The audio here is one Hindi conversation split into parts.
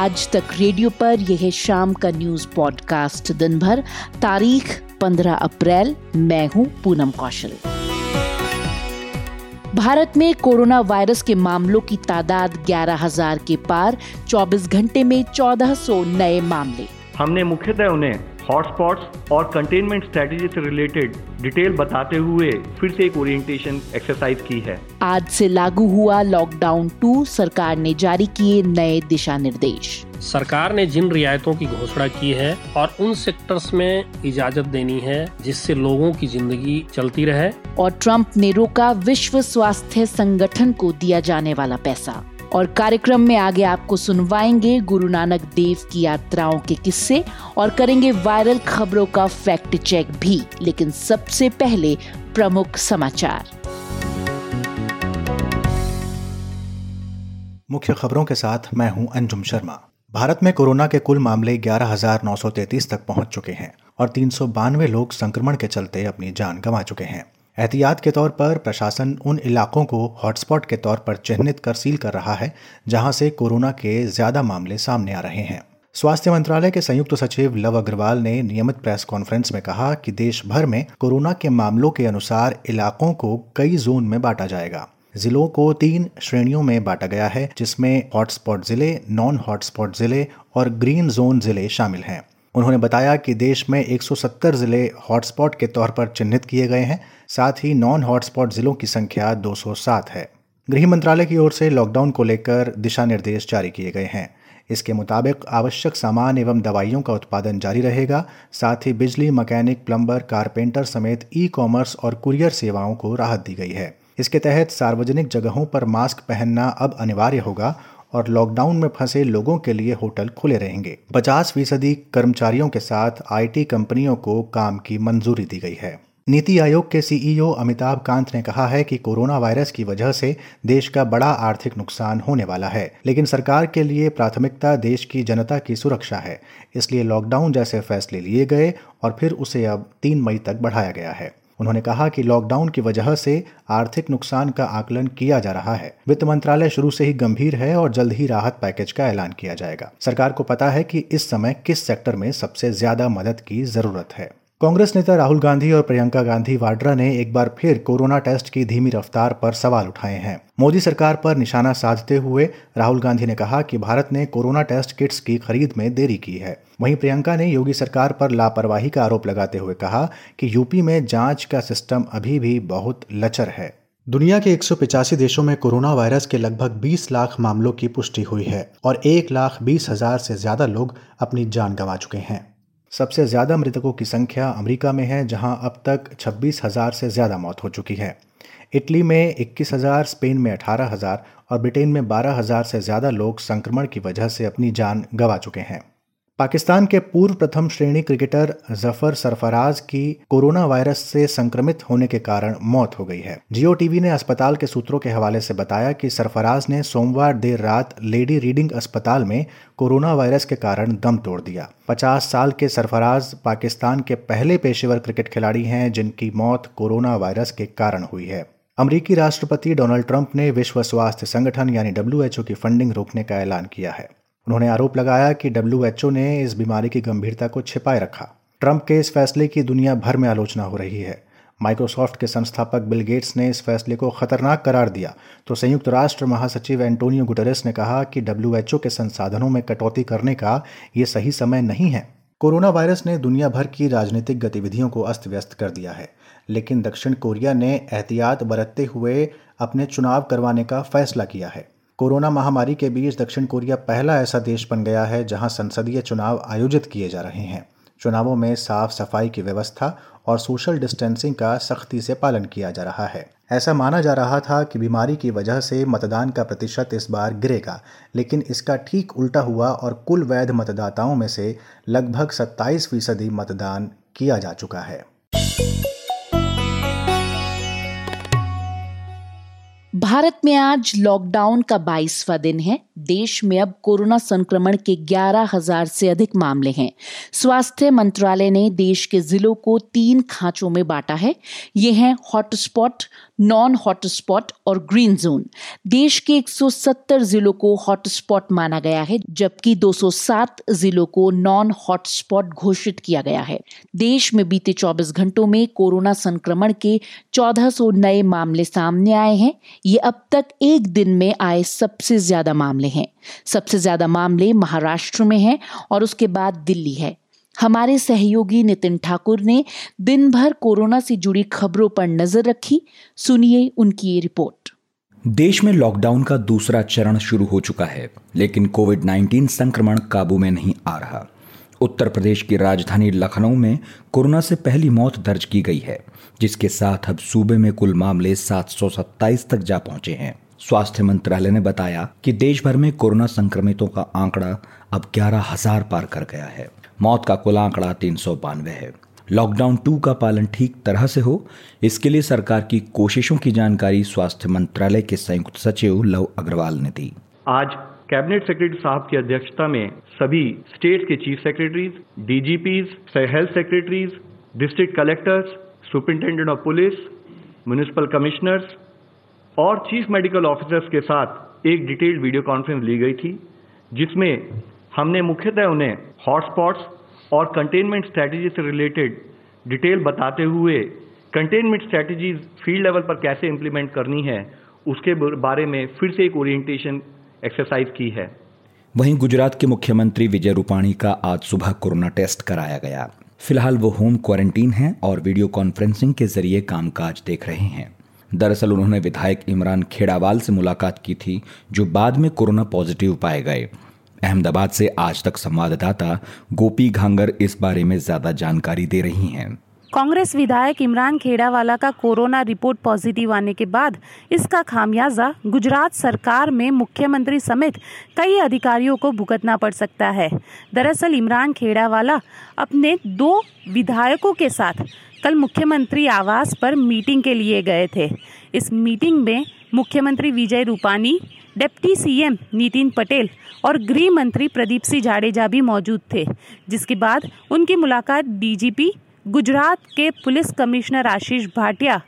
आज तक रेडियो पर यह शाम का न्यूज़ पॉडकास्ट दिन भर तारीख 15 अप्रैल मैं हूँ पूनम कौशल। भारत में कोरोना वायरस के मामलों की तादाद 11,000 के पार 24 घंटे में 1400 नए मामले। हमने मुख्यतः उन्हें हॉटस्पॉट्स और कंटेनमेंट स्ट्रेटेजी से रिलेटेड डिटेल बताते हुए फिर से एक ओरिएंटेशन एक्सरसाइज की है। आज से लागू हुआ लॉकडाउन टू सरकार ने जारी किए नए दिशा निर्देश। सरकार ने जिन रियायतों की घोषणा की है और उन सेक्टर्स में इजाज़त देनी है जिससे लोगों की ज़िंदगी चलती रहे। और ट्रंप ने रोका विश्व स्वास्थ्य संगठन को दिया जाने वाला पैसा। और कार्यक्रम में आगे आपको सुनवाएँगे गुरु नानक देव की यात्राओं के किस्से और करेंगे वायरल खबरों का फैक्ट चेक भी। लेकिन सबसे पहले प्रमुख समाचार। मुख्य खबरों के साथ मैं हूँ अंजुम शर्मा। भारत में कोरोना के कुल मामले 11,933 तक पहुँच चुके हैं और तीन सौ बानवे लोग संक्रमण के चलते अपनी जान गंवा चुके हैं। एहतियात के तौर पर प्रशासन उन इलाकों को हॉटस्पॉट के तौर पर चिन्हित कर सील कर रहा है, जहाँ से कोरोना के ज़्यादा मामले सामने आ रहे हैं। स्वास्थ्य मंत्रालय के संयुक्त सचिव लव अग्रवाल ने नियमित प्रेस कॉन्फ्रेंस में कहा कि देश भर में कोरोना के मामलों के अनुसार इलाकों को कई जोन में बांटा जाएगा। जिलों को तीन श्रेणियों में बांटा गया है, जिसमें हॉटस्पॉट ज़िले नॉन हॉटस्पॉट ज़िले और ग्रीन जोन ज़िले शामिल हैं। उन्होंने बताया कि देश में 170 ज़िले हॉटस्पॉट के तौर पर चिन्हित किए गए हैं साथ ही नॉन हॉटस्पॉट जिलों की संख्या 207 है। गृह मंत्रालय की ओर से लॉकडाउन को लेकर दिशा निर्देश जारी किए गए हैं। इसके मुताबिक आवश्यक सामान एवं दवाइयों का उत्पादन जारी रहेगा, साथ ही बिजली, मैकेनिक, प्लम्बर, कारपेंटर समेत ई कॉमर्स और कुरियर सेवाओं को राहत दी गई है। इसके तहत सार्वजनिक जगहों पर मास्क पहनना अब अनिवार्य होगा और लॉकडाउन में फंसे लोगों के लिए होटल खुले रहेंगे। 50 फ़ीसदी कर्मचारियों के साथ आईटी कंपनियों को काम की मंजूरी दी गई है। नीति आयोग के सीईओ अमिताभ कांत ने कहा है कि कोरोना वायरस की वजह से देश का बड़ा आर्थिक नुकसान होने वाला है, लेकिन सरकार के लिए प्राथमिकता देश की जनता की सुरक्षा है। इसलिए लॉकडाउन जैसे फैसले लिए गए और फिर उसे अब तीन मई तक बढ़ाया गया है। उन्होंने कहा कि लॉकडाउन की वजह से आर्थिक नुकसान का आकलन किया जा रहा है। वित्त मंत्रालय शुरू से ही गंभीर है और जल्द ही राहत पैकेज का ऐलान किया जाएगा। सरकार को पता है कि इस समय किस सेक्टर में सबसे ज़्यादा मदद की ज़रूरत है। कांग्रेस नेता राहुल गांधी और प्रियंका गांधी वाड्रा ने एक बार फिर कोरोना टेस्ट की धीमी रफ्तार पर सवाल उठाए हैं। मोदी सरकार पर निशाना साधते हुए राहुल गांधी ने कहा कि भारत ने कोरोना टेस्ट किट्स की खरीद में देरी की है। वहीं प्रियंका ने योगी सरकार पर लापरवाही का आरोप लगाते हुए कहा कि यूपी में जाँच का सिस्टम अभी भी बहुत लचर है। दुनिया के एक देशों में कोरोना वायरस के लगभग 20 लाख मामलों की पुष्टि हुई है और एक लाख बीस हज़ार से ज़्यादा लोग अपनी जान गंवा चुके हैं। सबसे ज़्यादा मृतकों की संख्या अमेरिका में है, जहाँ अब तक छब्बीस हज़ार से ज़्यादा मौत हो चुकी है। इटली में इक्कीस हज़ार, स्पेन में अठारह हज़ार और ब्रिटेन में बारह हज़ार से ज़्यादा लोग संक्रमण की वजह से अपनी जान गंवा चुके हैं। पाकिस्तान के पूर्व प्रथम श्रेणी क्रिकेटर ज़फ़र सरफराज की कोरोना वायरस से संक्रमित होने के कारण मौत हो गई है। जियो टीवी ने अस्पताल के सूत्रों के हवाले से बताया कि सरफराज ने सोमवार देर रात लेडी रीडिंग अस्पताल में कोरोना वायरस के कारण दम तोड़ दिया। 50 साल के सरफराज पाकिस्तान के पहले पेशेवर क्रिकेट खिलाड़ी हैं, जिनकी मौत कोरोना वायरस के कारण हुई है। अमरीकी राष्ट्रपति डोनाल्ड ट्रंप ने विश्व स्वास्थ्य संगठन यानी डब्ल्यूएचओ की फंडिंग रोकने का ऐलान किया है। उन्होंने आरोप लगाया कि डब्ल्यूएचओ ने इस बीमारी की गंभीरता को छिपाए रखा। ट्रंप के इस फैसले की दुनिया भर में आलोचना हो रही है। माइक्रोसॉफ्ट के संस्थापक बिल गेट्स ने इस फैसले को खतरनाक करार दिया। तो संयुक्त राष्ट्र महासचिव एंटोनियो गुटरेस ने कहा कि डब्ल्यूएचओ के संसाधनों में कटौती करने का ये सही समय नहीं है। कोरोना वायरस ने दुनिया भर की राजनीतिक गतिविधियों को अस्त व्यस्त कर दिया है। लेकिन दक्षिण कोरिया ने एहतियात बरतते हुए अपने चुनाव करवाने का फैसला किया है। कोरोना महामारी के बीच दक्षिण कोरिया पहला ऐसा देश बन गया है जहाँ संसदीय चुनाव आयोजित किए जा रहे हैं। चुनावों में साफ़ सफ़ाई की व्यवस्था और सोशल डिस्टेंसिंग का सख्ती से पालन किया जा रहा है। ऐसा माना जा रहा था कि बीमारी की वजह से मतदान का प्रतिशत इस बार गिरेगा, लेकिन इसका ठीक उल्टा हुआ और कुल वैध मतदाताओं में से लगभग 27 फ़ीसदी मतदान किया जा चुका है। भारत में आज लॉकडाउन का बाईसवा दिन है। देश में अब कोरोना संक्रमण के ग्यारह हज़ार से अधिक मामले हैं। स्वास्थ्य मंत्रालय ने देश के जिलों को तीन खांचों में बांटा है। ये हैं हॉटस्पॉट नॉन हॉटस्पॉट और ग्रीन जोन देश के 170 जिलों को हॉटस्पॉट माना गया है, जबकि 207 जिलों को नॉन हॉटस्पॉट घोषित किया गया है। देश में बीते 24 घंटों में कोरोना संक्रमण के 1400 नए मामले सामने आए हैं। ये अब तक एक दिन में आए सबसे ज़्यादा मामले हैं। सबसे ज़्यादा मामले महाराष्ट्र में हैं और उसके बाद दिल्ली है। हमारे सहयोगी नितिन ठाकुर ने दिन भर कोरोना से जुड़ी खबरों पर नज़र रखी। सुनिए उनकी ये रिपोर्ट। देश में लॉकडाउन का दूसरा चरण शुरू हो चुका है, लेकिन कोविड 19 संक्रमण काबू में नहीं आ रहा। उत्तर प्रदेश की राजधानी लखनऊ में कोरोना से पहली मौत दर्ज की गई है, जिसके साथ अब सूबे में कुल मामले सात सौ सत्ताईस तक जा पहुँचे हैं। स्वास्थ्य मंत्रालय ने बताया कि देश भर में कोरोना संक्रमितों का आंकड़ा अब ग्यारह हज़ार पार कर गया है। मौत का कुल आंकड़ा तीन सौ बानवे है। लॉकडाउन टू का पालन ठीक तरह से हो, इसके लिए सरकार की कोशिशों की जानकारी स्वास्थ्य मंत्रालय के संयुक्त सचिव लव अग्रवाल ने दी। आज कैबिनेट सेक्रेटरी साहब की अध्यक्षता में सभी स्टेट के chief secretaries, DGPs health secretaries, district collectors, superintendent of police, municipal commissioners और चीफ मेडिकल ऑफिसर्स के साथ एक डिटेल्ड वीडियो कॉन्फ्रेंस ली गई थी, जिसमें हमने मुख्यतः उन्हें हॉटस्पॉट्स और कंटेनमेंट स्ट्रैटेजी से रिलेटेड डिटेल बताते हुए कंटेनमेंट स्ट्रैटेजीज फ़ील्ड लेवल पर कैसे इंप्लीमेंट करनी है, उसके बारे में फिर से एक ओरिएंटेशन एक्सरसाइज की है। वहीं गुजरात के मुख्यमंत्री विजय रूपाणी का आज सुबह कोरोना टेस्ट कराया गया। फ़िलहाल वो होम क्वारंटीन हैं और वीडियो कॉन्फ्रेंसिंग के ज़रिए कामकाज देख रहे हैं। दरअसल उन्होंने विधायक इमरान खेड़ावाल से मुलाकात की थी, जो बाद में कोरोना पॉजिटिव पाए गए। अहमदाबाद से आज तक संवाददाता गोपी घांगर इस बारे में ज़्यादा जानकारी दे रही हैं। कांग्रेस विधायक इमरान खेड़ावाला का कोरोना रिपोर्ट पॉजिटिव आने के बाद इसका खामियाजा गुजरात सरकार में मुख्यमंत्री समेत कई अधिकारियों को भुगतना पड़ सकता है। दरअसल इमरान खेड़ावाला अपने दो विधायकों के साथ कल मुख्यमंत्री आवास पर मीटिंग के लिए गए थे। इस मीटिंग में मुख्यमंत्री विजय रूपानी डिप्टी सीएम नितिन पटेल और गृह मंत्री प्रदीप सिंह जाडेजा भी मौजूद थे, जिसके बाद उनकी मुलाकात डीजीपी, गुजरात के पुलिस कमिश्नर आशीष भाटिया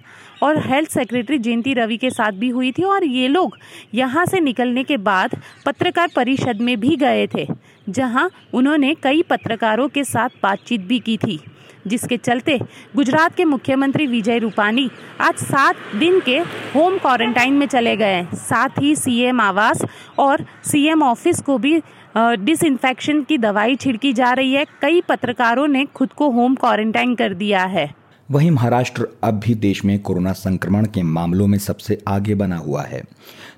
और हेल्थ सेक्रेटरी जयंती रवि के साथ भी हुई थी और ये लोग यहाँ से निकलने के बाद पत्रकार परिषद में भी गए थे, जहाँ उन्होंने कई पत्रकारों के साथ बातचीत भी की थी। जिसके चलते गुजरात के मुख्यमंत्री विजय रूपानी आज सात दिन के होम क्वारंटाइन में चले गए साथ ही सीएम आवास और सीएम ऑफ़िस को भी डिसइंफेक्शन की दवाई छिड़की जा रही है। कई पत्रकारों ने खुद को होम क्वारंटाइन कर दिया है। वहीं महाराष्ट्र अब भी देश में कोरोना संक्रमण के मामलों में सबसे आगे बना हुआ है।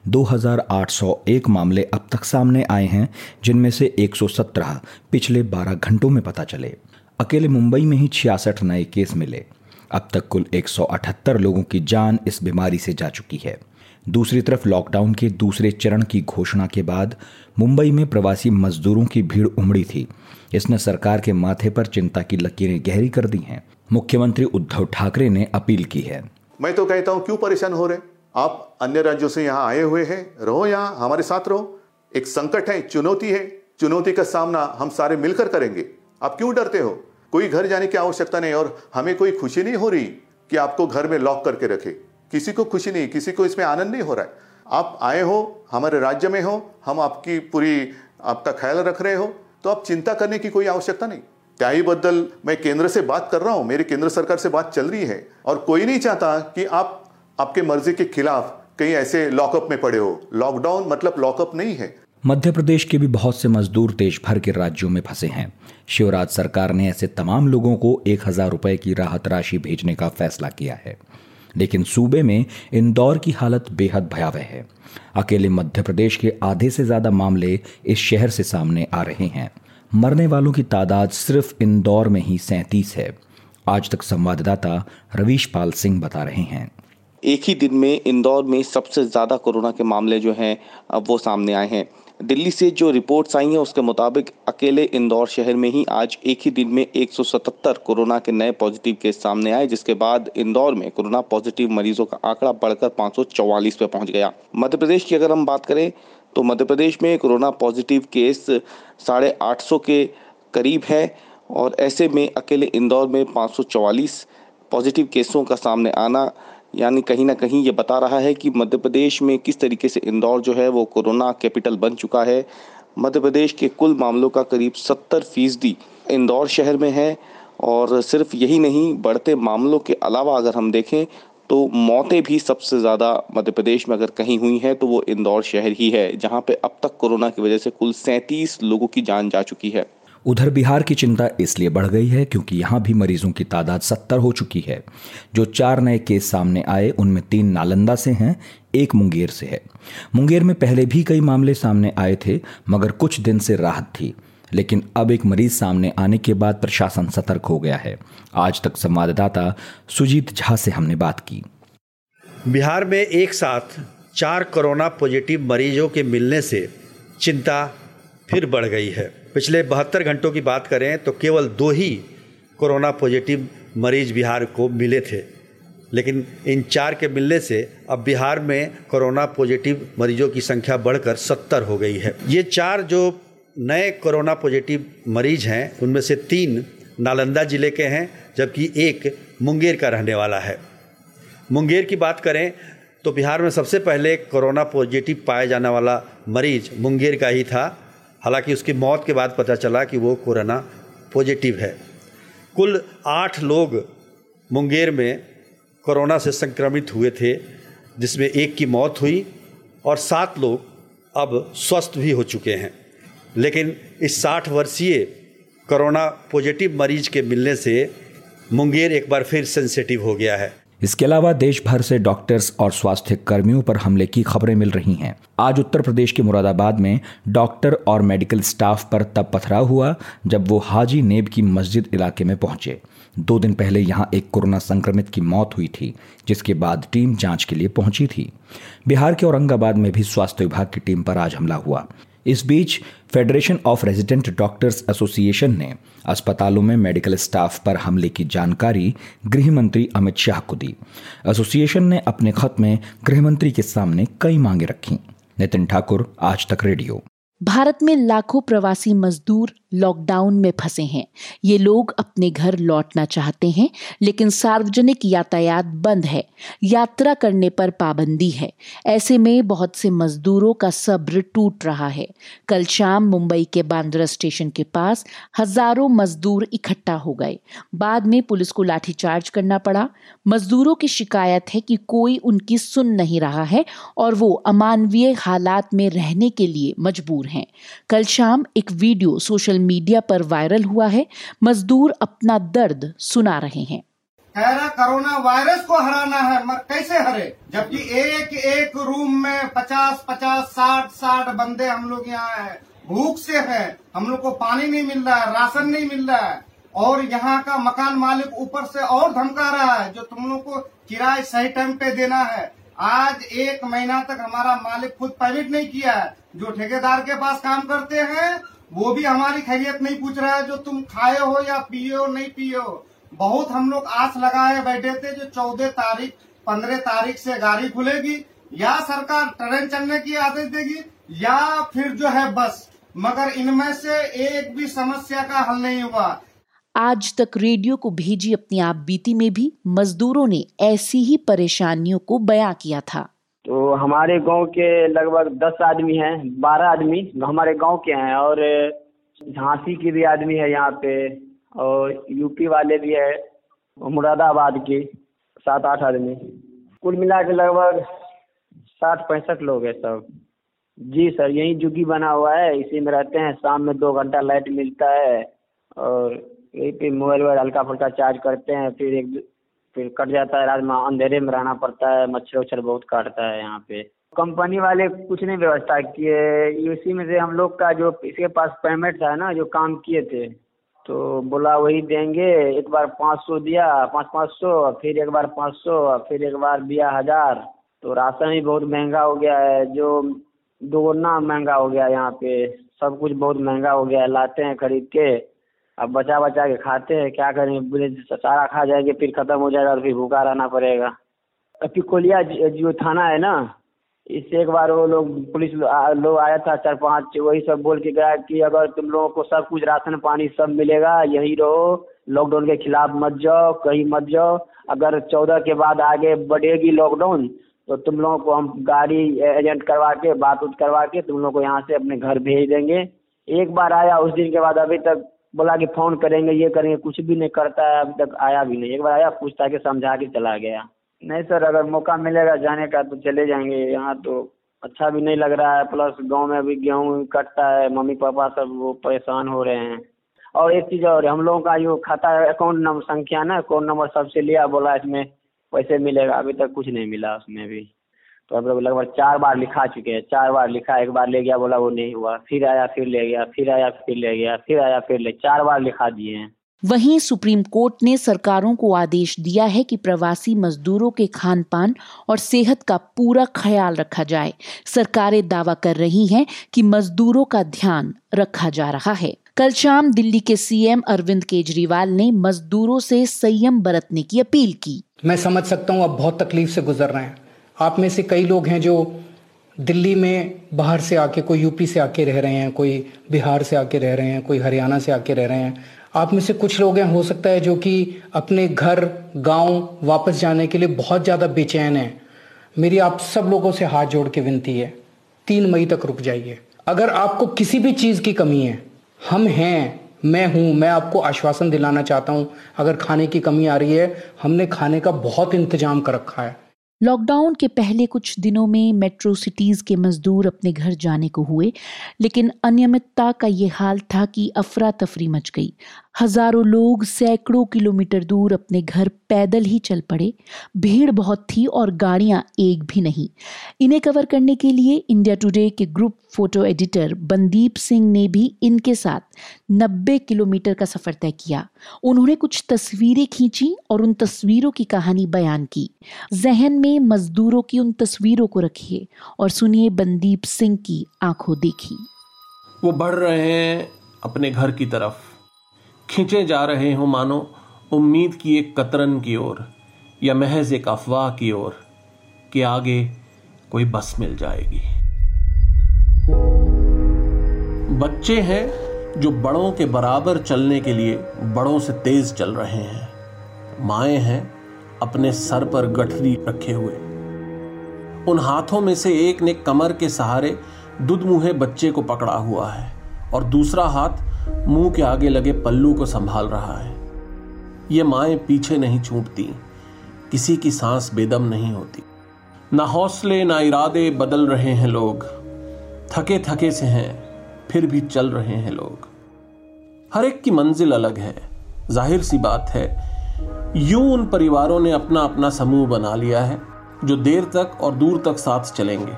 2801 मामले अब तक सामने आए हैं, जिनमें से 117 पिछले 12 घंटों में पता चले। अकेले मुंबई में ही छियासठ नए केस मिले। अब तक कुल 178 लोगों की जान इस बीमारी से जा चुकी है। दूसरी तरफ़ लॉकडाउन के दूसरे चरण की घोषणा के बाद मुंबई में प्रवासी मजदूरों की भीड़ उमड़ी थी। इसने सरकार के माथे पर चिंता की लकीरें गहरी कर दी हैं। मुख्यमंत्री उद्धव ठाकरे ने अपील की है। मैं तो कहता हूँ, क्यों परेशान हो रहे आप अन्य राज्यों से यहाँ आए हुए हैं, रहो यहाँ, हमारे साथ रहो। एक संकट है चुनौती है। चुनौती का सामना हम सारे मिलकर करेंगे। आप क्यों डरते हो? कोई घर जाने की आवश्यकता नहीं और हमें कोई खुशी नहीं हो रही कि आपको घर में लॉक करके रखे। किसी को खुशी नहीं, किसी को इसमें आनंद नहीं हो रहा है। आप आए हो, हमारे राज्य में हो, हम आपकी पूरी, आपका ख्याल रख रहे हो तो आप चिंता करने की कोई आवश्यकता नहीं। त्याईबद्दल मैं केंद्र से बात कर रहा हूँ, मेरी केंद्र सरकार से बात चल रही है और कोई नहीं चाहता कि आप, आपके मर्ज़ी के खिलाफ कहीं ऐसे लॉकअप में पड़े हो। लॉकडाउन मतलब लॉकअप नहीं है। मध्य प्रदेश के भी बहुत से मजदूर देश भर के राज्यों में फंसे हैं। शिवराज सरकार ने ऐसे तमाम लोगों को एक हज़ार रुपए की राहत राशि भेजने का फैसला किया है। लेकिन सूबे में इंदौर की हालत बेहद भयावह है। अकेले मध्य प्रदेश के आधे से ज़्यादा मामले इस शहर से सामने आ रहे हैं। मरने वालों की तादाद सिर्फ़ इंदौर में ही सैंतीस है। आज तक संवाददाता रवीश पाल सिंह बता रहे हैं। एक ही दिन में इंदौर में सबसे ज़्यादा कोरोना के मामले जो हैं वो सामने आए हैं। दिल्ली से जो रिपोर्ट्स आई हैं, उसके मुताबिक अकेले इंदौर शहर में ही आज एक ही दिन में 177 कोरोना के नए पॉजिटिव केस सामने आए, जिसके बाद इंदौर में कोरोना पॉजिटिव मरीजों का आंकड़ा बढ़कर पाँच पे पहुँच गया। मध्य प्रदेश की अगर हम बात करें तो मध्य प्रदेश में कोरोना पॉजिटिव केस साढ़े आठ के करीब है, और ऐसे में अकेले इंदौर में पाँच सौ चौवालीस पॉजिटिव केसों का सामने आना यानी कहीं ना कहीं ये बता रहा है कि मध्य प्रदेश में किस तरीके से इंदौर जो है वो कोरोना कैपिटल बन चुका है। मध्य प्रदेश के कुल मामलों का करीब सत्तर फ़ीसदी इंदौर शहर में है और सिर्फ़ यही नहीं, बढ़ते मामलों के अलावा अगर हम देखें तो मौतें भी सबसे ज़्यादा मध्य प्रदेश में अगर कहीं हुई हैं तो वो इंदौर शहर ही है, जहाँ पे अब तक कोरोना की वजह से कुल सैंतीस लोगों की जान जा चुकी है। उधर बिहार की चिंता इसलिए बढ़ गई है क्योंकि यहाँ भी मरीजों की तादाद सत्तर हो चुकी है। जो चार नए केस सामने आए, उनमें तीन नालंदा से हैं, एक मुंगेर से है। मुंगेर में पहले भी कई मामले सामने आए थे, मगर कुछ दिन से राहत थी। लेकिन अब एक मरीज़ सामने आने के बाद प्रशासन सतर्क हो गया है। आज तक संवाददाता सुजीत झा से हमने बात की। बिहार में एक साथ चार कोरोना पॉजिटिव मरीजों के मिलने से चिंता फिर बढ़ गई है। पिछले बहत्तर घंटों की बात करें तो केवल दो ही कोरोना पॉजिटिव मरीज़ बिहार को मिले थे। लेकिन इन चार के मिलने से अब बिहार में कोरोना पॉजिटिव मरीजों की संख्या बढ़कर सत्तर हो गई है। ये चार जो नए कोरोना पॉजिटिव मरीज़ हैं, उनमें से तीन नालंदा ज़िले के हैं, जबकि एक मुंगेर का रहने वाला है। मुंगेर की बात करें तो बिहार में सबसे पहले कोरोना पॉजिटिव पाया जाने वाला मरीज़ मुंगेर का ही था। हालाँकि उसकी मौत के बाद पता चला कि वो कोरोना पॉजिटिव है। कुल आठ लोग मुंगेर में कोरोना से संक्रमित हुए थे, जिसमें एक की मौत हुई और सात लोग अब स्वस्थ भी हो चुके हैं। लेकिन इस साठ वर्षीय कोरोना पॉजिटिव मरीज़ के मिलने से मुंगेर एक बार फिर सेंसिटिव हो गया है। इसके अलावा देश भर से डॉक्टर्स और स्वास्थ्य कर्मियों पर हमले की खबरें मिल रही हैं। आज उत्तर प्रदेश के मुरादाबाद में डॉक्टर और मेडिकल स्टाफ पर तब पथराव हुआ जब वो हाजी नेब की मस्जिद इलाके में पहुँचे। दो दिन पहले यहाँ एक कोरोना संक्रमित की मौत हुई थी, जिसके बाद टीम जाँच के लिए पहुँची थी। बिहार के औरंगाबाद में भी स्वास्थ्य विभाग की टीम पर आज हमला हुआ। इस बीच federation of resident doctors association ने अस्पतालों में मेडिकल स्टाफ पर हमले की जानकारी गृह मंत्री अमित शाह को दी। एसोसिएशन ने अपने खत में गृह मंत्री के सामने कई मांगे रखी। नितिन ठाकुर, आज तक रेडियो। भारत में लाखों प्रवासी मजदूर लॉकडाउन में फंसे हैं। ये लोग अपने घर लौटना चाहते हैं, लेकिन सार्वजनिक यातायात बंद है। यात्रा करने पर पाबंदी है। ऐसे में बहुत से मजदूरों का सब्र टूट रहा है। कल शाम मुंबई के बांद्रा स्टेशन के पास हज़ारों मजदूर इकट्ठा हो गए। बाद में पुलिस को लाठीचार्ज करना पड़ा। मजदूरों की शिकायत है कि कोई उनकी सुन नहीं रहा है और वो अमानवीय हालात में रहने के लिए मजबूर हैं। कल शाम एक वीडियो सोशल मीडिया पर वायरल हुआ है, मजदूर अपना दर्द सुना रहे हैं। कह रहा कोरोना वायरस को हराना है, मर कैसे हरे? जबकि एक एक रूम में पचास पचास, साठ साठ बंदे हम लोग यहाँ है। भूख से है। हम लोग को पानी नहीं मिल रहा है, राशन नहीं मिल रहा है। और यहाँ का मकान मालिक ऊपर से और धमका रहा है, जो तुम लोग को किराए सही टाइम पे देना है। आज एक महीना तक हमारा मालिक खुद पेमेंट नहीं किया है, जो ठेकेदार के पास काम करते हैं वो भी हमारी खैरियत नहीं पूछ रहा है जो तुम खाए हो या पिए हो, नहीं पिए हो। बहुत हम लोग आस लगाए बैठे थे जो चौदह तारीख, पंद्रह तारीख से गाड़ी खुलेगी, या सरकार ट्रेन चलने की आदेश देगी, या फिर जो है बस। मगर इनमें से एक भी समस्या का हल नहीं हुआ। आज तक रेडियो को भेजी अपनी आप बीती में भी मजदूरों ने ऐसी ही परेशानियों को बयां किया था। तो हमारे गाँव के लगभग दस आदमी हैं, बारह आदमी हमारे गाँव के हैं और झांसी के भी आदमी है यहाँ पे और यूपी वाले भी है, मुरादाबाद के सात आठ आदमी। कुल मिला के लगभग साठ पैंसठ लोग हैं सब। जी सर, यही जुगी बना हुआ है, इसी में रहते हैं, शाम में दो घंटा लाइट मिलता है और यहीं पे मोबाइल वोबाइल हल्का फुल्का चार्ज करते हैं, फिर एक फिर कट जाता है, रात में अंधेरे में रहना पड़ता है, मच्छर उच्छर बहुत काटता है यहाँ पे। कंपनी वाले कुछ नहीं व्यवस्था किए इसी में से हम लोग का जो इसके पास पेमेंट था ना, जो काम किए थे तो बोला वही देंगे, एक बार पाँच सौ दिया पाँच पाँच सौ, फिर एक बार पाँच सौ, फिर एक बार दिया हज़ार तो राशन भी बहुत महँगा हो गया है, जो दोगुना महँगा हो गया यहाँ पे, सब कुछ बहुत महँगा हो गया है, लाते हैं खरीद के। अब बचा बचा के खाते हैं, क्या करें? बुरे सारा खा जाएँगे, फिर खत्म हो जाएगा और फिर भूखा रहना पड़ेगा। पिकोलिया जो थाना है ना? इससे एक बार वो लोग, पुलिस लोग आया था, चार पाँच, वही सब बोल के गया कि अगर तुम लोगों को सब कुछ राशन पानी सब मिलेगा, यही रहो। लॉकडाउन के खिलाफ मत जाओ, कहीं मत जाओ। अगर चौदह के बाद आगे बढ़ेगी लॉकडाउन तो तुम लोगों को हम गाड़ी एजेंट करवा के बात उत करवा के तुम लोग को यहाँ से अपने घर भेज देंगे। एक बार आया, उस दिन के बाद अभी तक बोला कि फ़ोन करेंगे, ये करेंगे, कुछ भी नहीं करता है अभी तक आया भी नहीं। एक बार आया, पूछता के समझा के चला गया। नहीं सर, अगर मौका मिलेगा जाने का तो चले जाएँगे यहाँ तो। अच्छा भी नहीं लग रहा है, प्लस गाँव में अभी गेहूँ कटता है, मम्मी पापा सब वो परेशान हो रहे हैं। और एक चीज़ और, हम लोगों का जो खाता है, अकाउंट नंबर, संख्या ना, अकाउंट नंबर सबसे लिया, बोला इसमें पैसे मिलेगा, अभी तक कुछ नहीं मिला उसमें भी। तो हम लोग लगभग चार बार लिखा चुके हैं। चार बार लिखा एक बार ले गया बोला वो नहीं हुआ। फिर आया फिर ले गया फिर आया फिर ले गया फिर आया फिर ले चार बार लिखा दिए हैं। वहीं सुप्रीम कोर्ट ने सरकारों को आदेश दिया है कि प्रवासी मजदूरों के खान पान और सेहत का पूरा ख्याल रखा जाए। सरकारें दावा कर रही हैं कि मजदूरों का ध्यान रखा जा रहा है। कल शाम दिल्ली के सीएम अरविंद केजरीवाल ने मजदूरों से संयम बरतने की अपील की। मैं समझ सकता हूँ अब बहुत तकलीफ़ से गुजर रहे हैं। आप में से कई लोग हैं जो दिल्ली में बाहर से आके, कोई यूपी से आके रह रहे हैं, कोई बिहार से आके रह रहे हैं, कोई हरियाणा से आके रह रहे हैं। आप में से कुछ लोग हैं, हो सकता है जो कि अपने घर, गाँव वापस जाने के लिए बहुत ज़्यादा बेचैन हैं। मेरी आप सब लोगों से हाथ जोड़ के विनती है, तीन मई तक रुक जाइए। अगर आपको किसी भी चीज़ की कमी है, हम हैं, मैं हूँ, मैं आपको आश्वासन दिलाना चाहता हूँ, अगर खाने की कमी आ रही है, हमने खाने का बहुत इंतज़ाम कर रखा है। लॉकडाउन के पहले कुछ दिनों में मेट्रो सिटीज़ के मजदूर अपने घर जाने को हुए, लेकिन अनियमितता का ये हाल था कि अफरा तफरी मच गई। हज़ारों लोग सैकड़ों किलोमीटर दूर अपने घर पैदल ही चल पड़े। भीड़ बहुत थी और गाड़ियाँ एक भी नहीं। इन्हें कवर करने के लिए इंडिया टुडे के group photo editor Bandeep Singh ने भी इनके साथ 90 किलोमीटर का सफ़र तय किया। उन्होंने कुछ तस्वीरें खींची और उन तस्वीरों की कहानी बयान की। जहन में मजदूरों की उन तस्वीरों को रखिए और सुनिए बंदीप सिंह की आँखों देखी। वो बढ़ रहे हैं अपने घर की तरफ़। खींचे जा रहे हो, मानो उम्मीद की एक कतरन की ओर या महज एक अफवाह की ओर कि आगे कोई बस मिल जाएगी। बच्चे हैं जो बड़ों के बराबर चलने के लिए बड़ों से तेज चल रहे हैं। माए हैं अपने सर पर गठरी रखे हुए। उन हाथों में से एक ने कमर के सहारे दुधमुहे बच्चे को पकड़ा हुआ है और दूसरा हाथ मुँह के आगे लगे पल्लू को संभाल रहा है। ये माए पीछे नहीं छूटती। किसी की सांस बेदम नहीं होती। ना हौसले, ना इरादे बदल रहे हैं लोग। थके थके से हैं, फिर भी चल रहे हैं लोग। हर एक की मंजिल अलग है। ज़ाहिर सी बात है, यूँ उन परिवारों ने अपना अपना समूह बना लिया है, जो देर तक और दूर तक साथ चलेंगे।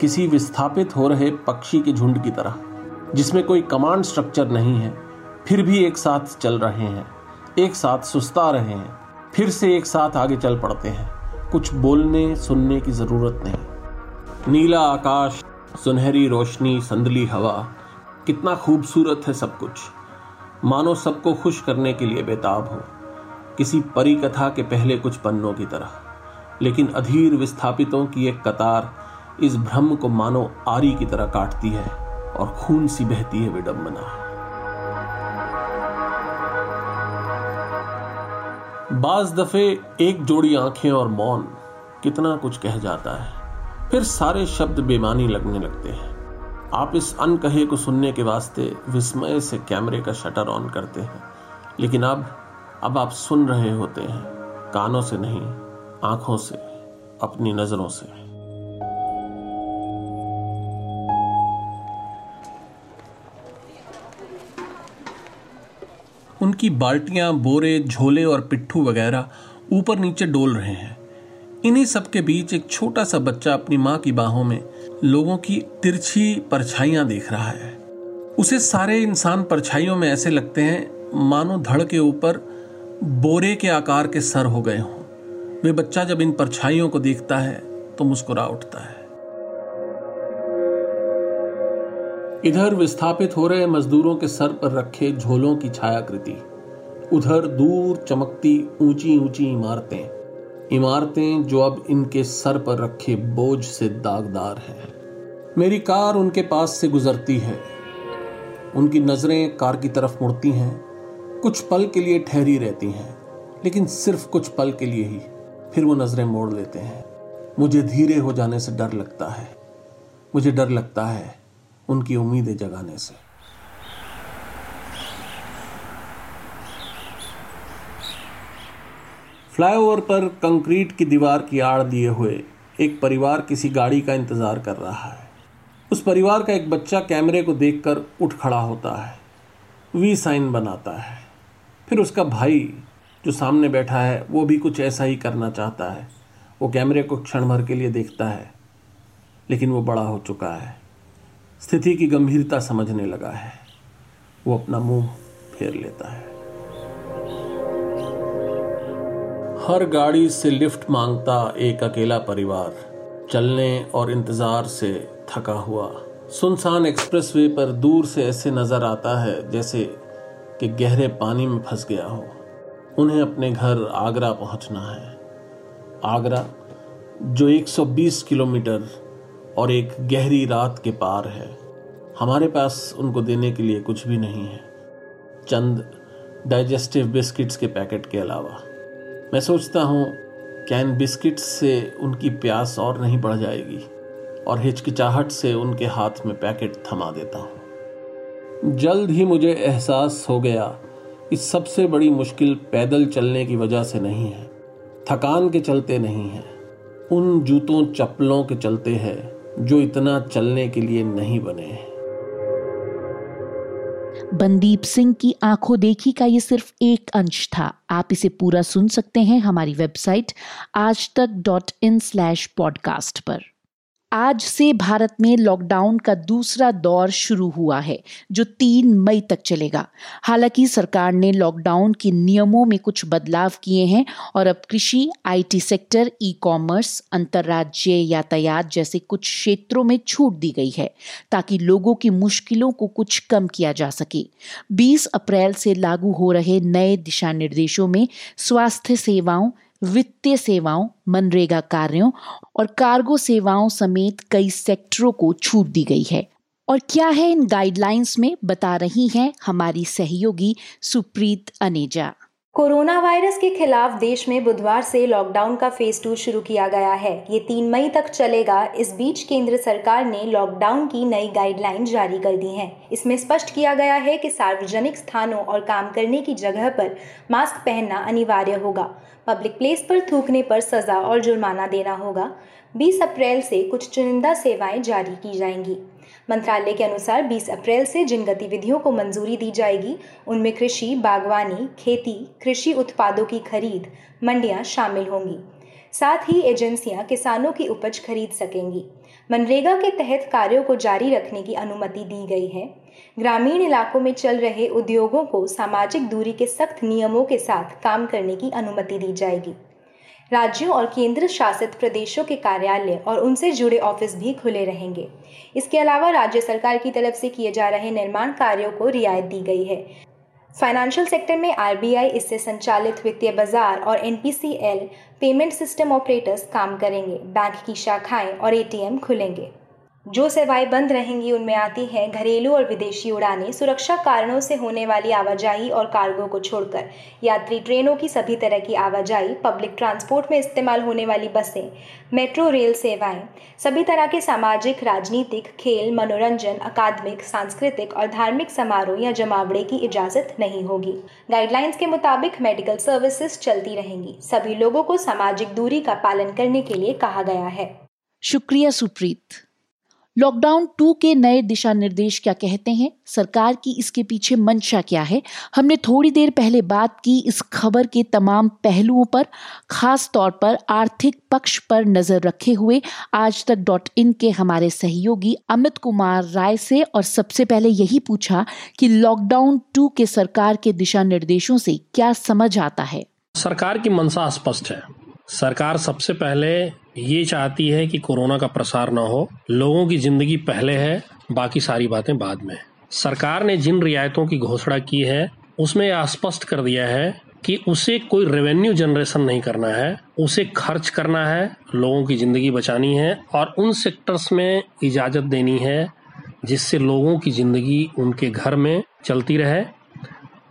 किसी विस्थापित हो रहे पक्षी के झुंड की तरह। जिसमें कोई कमांड स्ट्रक्चर नहीं है, फिर भी एक साथ चल रहे हैं, एक साथ सुस्ता रहे हैं, फिर से एक साथ आगे चल पड़ते हैं। कुछ बोलने, सुनने की ज़रूरत नहीं। नीला आकाश, सुनहरी रोशनी, संदली हवा, कितना खूबसूरत है सब कुछ। मानो सबको खुश करने के लिए बेताब हो। किसी परी कथा के पहले कुछ पन्नों की तरह। लेकिन अधीर विस्थापितों की एक कतार इस भ्रम को मानो आरी की तरह काटती है। और खून सी बहती है विडंबना। बाज दफे एक जोड़ी आँखें और मौन, कितना कुछ कह जाता है। फिर सारे शब्द बेमानी लगने लगते हैं। आप इस अनकहे को सुनने के वास्ते विस्मय से कैमरे का शटर ऑन करते हैं। लेकिन अब अब आप सुन रहे होते हैं, कानों से नहीं, आँखों से, अपनी नज़रों से। उनकी बाल्टियाँ, बोरे, झोले और पिट्ठू वगैरह ऊपर नीचे डोल रहे हैं। इन्हीं सब के बीच एक छोटा सा बच्चा अपनी माँ की बाहों में लोगों की तिरछी परछाइयाँ देख रहा है। उसे सारे इंसान परछाइयों में ऐसे लगते हैं, मानो धड़ के ऊपर बोरे के आकार के सर हो गए हों। वे बच्चा जब इन परछाइयों को देखता है तो मुस्कुरा उठता है। इधर विस्थापित हो रहे मजदूरों के सर पर रखे झोलों की छायाकृति। उधर दूर चमकती ऊँची ऊँची इमारतें। इमारतें जो अब इनके सर पर रखे बोझ से दागदार है। मेरी कार उनके पास से गुजरती है। उनकी नज़रें कार की तरफ़ मुड़ती हैं। कुछ पल के लिए ठहरी रहती हैं, लेकिन सिर्फ़ कुछ पल के लिए ही फिर वो नज़रें मोड़ लेते हैं। मुझे धीरे हो जाने से डर लगता है। मुझे डर लगता है उनकी उम्मीदें जगाने से। फ्लाईओवर पर कंक्रीट की दीवार की आड़ दिए हुए एक परिवार किसी गाड़ी का इंतज़ार कर रहा है। उस परिवार का एक बच्चा कैमरे को देखकर उठ खड़ा होता है। वी साइन बनाता है। फिर उसका भाई, जो सामने बैठा है, वो भी कुछ ऐसा ही करना चाहता है। वो कैमरे को क्षण भर के लिए देखता है, लेकिन वो बड़ा हो चुका है। स्थिति की गंभीरता समझने लगा है। वो अपना मुँह फेर लेता है। हर गाड़ी से लिफ्ट माँगता एक अकेला परिवार। चलने और इंतज़ार से थका हुआ। सुनसान एक्सप्रेसवे पर दूर से ऐसे नज़र आता है जैसे कि गहरे पानी में फंस गया हो। उन्हें अपने घर आगरा पहुँचना है। आगरा, जो 120 किलोमीटर और एक गहरी रात के पार है। हमारे पास उनको देने के लिए कुछ भी नहीं है। चंद, डाइजेस्टिव बिस्किट्स के पैकेट के अलावा। मैं सोचता हूँ, कैन बिस्किट्स से उनकी प्यास और नहीं बढ़ जाएगी, और हिचकिचाहट से उनके हाथ में पैकेट थमा देता हूँ। जल्द ही मुझे एहसास हो गया कि सबसे बड़ी मुश्किल पैदल चलने की वजह से नहीं है। थकान के चलते नहीं है। उन जूतों, चप्पलों के चलते है। जो इतना चलने के लिए नहीं बने। बंदीप सिंह की आँखों देखी का ये सिर्फ़ एक अंश था। आप इसे पूरा सुन सकते हैं हमारी वेबसाइट आज तक डॉट इन स्लैश पॉडकास्ट पर। आज से भारत में लॉकडाउन का दूसरा दौर शुरू हुआ है, जो तीन मई तक चलेगा। हालाँकि सरकार ने लॉकडाउन के नियमों में कुछ बदलाव किए हैं और अब कृषि आईटी सेक्टर ई कॉमर्स अंतर्राज्यीय यातायात जैसे कुछ क्षेत्रों में छूट दी गई है, ताकि लोगों की मुश्किलों को कुछ कम किया जा सके। 20 अप्रैल से लागू हो रहे नए दिशा निर्देशों में स्वास्थ्य सेवाओं वित्तीय सेवाओं, मनरेगा कार्यों और कार्गो सेवाओं समेत कई सेक्टरों को छूट दी गई है। और क्या है इन गाइडलाइंस में बता रही हैं हमारी सहयोगी सुप्रीत अनेजा? कोरोना वायरस के खिलाफ देश में बुधवार से लॉकडाउन का फ़ेज़ टू शुरू किया गया है। ये तीन मई तक चलेगा। इस बीच केंद्र सरकार ने लॉकडाउन की नई गाइडलाइन जारी कर दी हैं। इसमें स्पष्ट किया गया है कि सार्वजनिक स्थानों और काम करने की जगह पर मास्क पहनना अनिवार्य होगा। पब्लिक प्लेस पर थूकने पर सजा और जुर्माना देना होगा। 20 अप्रैल से कुछ चुनिंदा सेवाएँ जारी की जाएँगी। मंत्रालय के अनुसार 20 अप्रैल से जिन गतिविधियों को मंजूरी दी जाएगी, उनमें कृषि, बागवानी, खेती, कृषि उत्पादों की खरीद, मंडियाँ शामिल होंगी। साथ ही एजेंसियाँ किसानों की उपज खरीद सकेंगी। मनरेगा के तहत कार्यों को जारी रखने की अनुमति दी गई है। ग्रामीण इलाकों में चल रहे उद्योगों को सामाजिक दूरी के सख्त नियमों के साथ काम करने की अनुमति दी जाएगी। राज्यों और केंद्र शासित प्रदेशों के कार्यालय और उनसे जुड़े ऑफ़िस भी खुले रहेंगे। इसके अलावा राज्य सरकार की तरफ़ से किए जा रहे निर्माण कार्यों को रियायत दी गई है। फाइनेंशियल सेक्टर में आरबीआई, इससे संचालित वित्तीय बाज़ार और एनपीसीएल पेमेंट सिस्टम ऑपरेटर्स काम करेंगे। बैंक की शाखाएँ और एटीएम खुलेंगे। जो सेवाएँ बंद रहेंगी, उनमें आती हैं घरेलू और विदेशी उड़ानें, सुरक्षा कारणों से होने वाली आवाजाही और कार्गो को छोड़कर। यात्री ट्रेनों की सभी तरह की आवाजाही, पब्लिक ट्रांसपोर्ट में इस्तेमाल होने वाली बसें, मेट्रो रेल सेवाएँ, सभी तरह के सामाजिक, राजनीतिक, खेल, मनोरंजन, अकादमिक, सांस्कृतिक और धार्मिक समारोह या जमावड़े की इजाज़त नहीं होगी। गाइडलाइंस के मुताबिक मेडिकल सर्विसेज़ चलती रहेंगी। सभी लोगों को सामाजिक दूरी का पालन करने के लिए कहा गया है। शुक्रिया सुप्रीत। लॉकडाउन टू के नए दिशा निर्देश क्या कहते हैं? सरकार की इसके पीछे मंशा क्या है? हमने थोड़ी देर पहले बात की इस खबर के तमाम पहलुओं पर, खास तौर पर आर्थिक पक्ष पर नज़र रखे हुए। आज तक डॉट इन के हमारे सहयोगी अमित कुमार राय से और सबसे पहले यही पूछा कि लॉकडाउन टू के सरकार के दिशा निर्देशों से क्या समझ आता है? सरकार की मंशा स्पष्ट है। सरकार सबसे पहले ये चाहती है कि कोरोना का प्रसार ना हो, लोगों की ज़िंदगी पहले है, बाकी सारी बातें बाद में। सरकार ने जिन रियायतों की घोषणा की है, उसमें यह स्पष्ट कर दिया है कि उसे कोई रेवेन्यू जनरेशन नहीं करना है, उसे खर्च करना है, लोगों की ज़िंदगी बचानी है और उन सेक्टर्स में इजाज़त देनी है, जिससे लोगों की ज़िंदगी उनके घर में चलती रहे।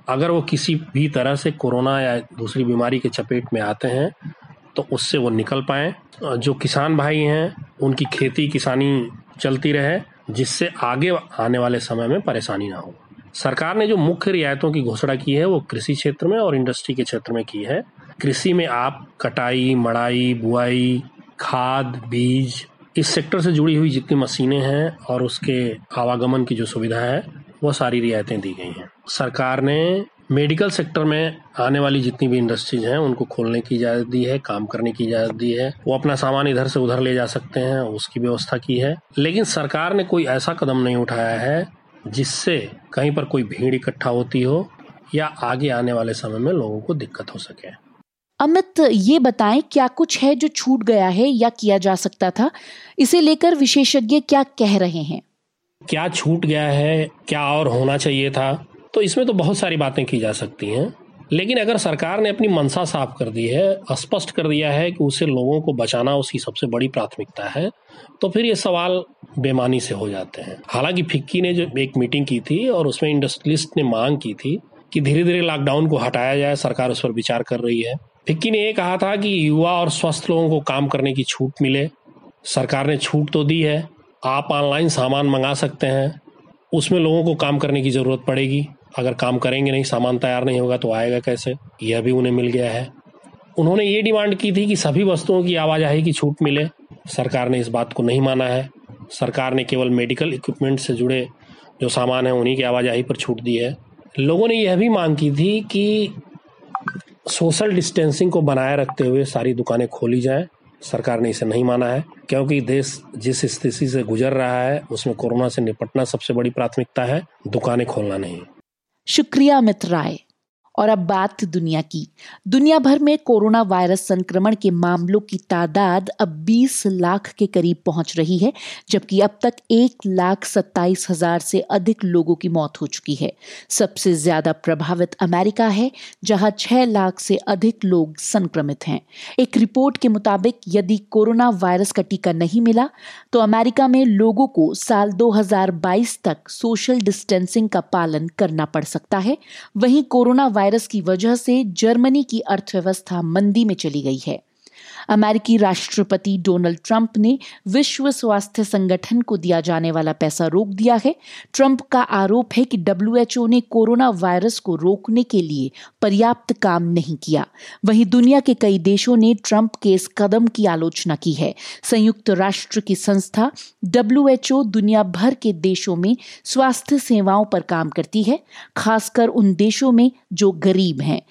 अगर वो किसी भी तरह से कोरोना या दूसरी बीमारी के चपेट में आते हैं तो उससे वो निकल पाए। जो किसान भाई हैं, उनकी खेती किसानी चलती रहे, जिससे आगे आने वाले समय में परेशानी ना हो। सरकार ने जो मुख्य रियायतों की घोषणा की है, वो कृषि क्षेत्र में और इंडस्ट्री के क्षेत्र में की है। कृषि में आप कटाई, मड़ाई, बुआई, खाद, बीज, इस सेक्टर से जुड़ी हुई जितनी मशीनें हैं और उसके आवागमन की जो सुविधा है, वो सारी रियायतें दी गई हैं। सरकार ने मेडिकल सेक्टर में आने वाली जितनी भी इंडस्ट्रीज़ हैं उनको खोलने की इजाज़त दी है काम करने की इजाज़त दी है। वो अपना सामान इधर से उधर ले जा सकते हैं उसकी व्यवस्था की है। लेकिन सरकार ने कोई ऐसा कदम नहीं उठाया है जिससे कहीं पर कोई भीड़ इकट्ठा होती हो या आगे आने वाले समय में लोगों को दिक्कत हो सके। अमित ये बताएँ क्या कुछ है जो छूट गया है या किया जा सकता था? इसे लेकर विशेषज्ञ क्या कह रहे हैं? क्या छूट गया है क्या और होना चाहिए था? तो इसमें तो बहुत सारी बातें की जा सकती हैं, लेकिन अगर सरकार ने अपनी मंशा साफ़ कर दी है स्पष्ट कर दिया है कि उसे लोगों को बचाना उसकी सबसे बड़ी प्राथमिकता है तो फिर ये सवाल बेमानी से हो जाते हैं। हालाँकि फिक्की ने जो एक मीटिंग की थी और उसमें इंडस्ट्रियलिस्ट ने मांग की थी कि धीरे धीरे लॉकडाउन को हटाया जाए, सरकार उस पर विचार कर रही है। फिक्की ने यह कहा था कि युवा और स्वस्थ लोगों को काम करने की छूट मिले। सरकार ने छूट तो दी है, आप ऑनलाइन सामान मंगा सकते हैं, उसमें लोगों को काम करने की ज़रूरत पड़ेगी। अगर काम करेंगे नहीं, सामान तैयार नहीं होगा तो आएगा कैसे? यह भी उन्हें मिल गया है। उन्होंने ये डिमांड की थी कि सभी वस्तुओं की आवाजाही की छूट मिले। सरकार ने इस बात को नहीं माना है। सरकार ने केवल मेडिकल इक्विपमेंट से जुड़े जो सामान है, उन्हीं की आवाजाही पर छूट दी है। लोगों ने यह भी मांग की थी कि सोशल डिस्टेंसिंग को बनाए रखते हुए सारी दुकानें खोली जाएँ। सरकार ने इसे नहीं माना है, क्योंकि देश जिस स्थिति से गुजर रहा है, उसमें कोरोना से निपटना सबसे बड़ी प्राथमिकता है। दुकानें खोलना नहीं। शुक्रिया मित्र राय। और अब बात दुनिया की। दुनिया भर में कोरोना वायरस संक्रमण के मामलों की तादाद अब 20 लाख के करीब पहुँच रही है, जबकि अब तक एक लाख सत्ताईस हज़ार से अधिक लोगों की मौत हो चुकी है। सबसे ज़्यादा प्रभावित अमेरिका है, जहाँ छह लाख से अधिक लोग संक्रमित हैं। एक रिपोर्ट के मुताबिक यदि कोरोना वायरस का टीका नहीं मिला तो अमेरिका में लोगों को साल 2022 तक सोशल डिस्टेंसिंग का पालन करना पड़ सकता है। वहीं कोरोना वायरस की वजह से जर्मनी की अर्थव्यवस्था मंदी में चली गई है। अमेरिकी राष्ट्रपति डोनाल्ड ट्रंप ने विश्व स्वास्थ्य संगठन को दिया जाने वाला पैसा रोक दिया है। ट्रंप का आरोप है कि डब्ल्यूएचओ ने कोरोना वायरस को रोकने के लिए पर्याप्त काम नहीं किया। वहीं दुनिया के कई देशों ने ट्रंप के इस कदम की आलोचना की है। संयुक्त राष्ट्र की संस्था डब्ल्यूएचओ दुनिया भर के देशों में स्वास्थ्य सेवाओं पर काम करती है, खासकर उन देशों में जो गरीब हैं।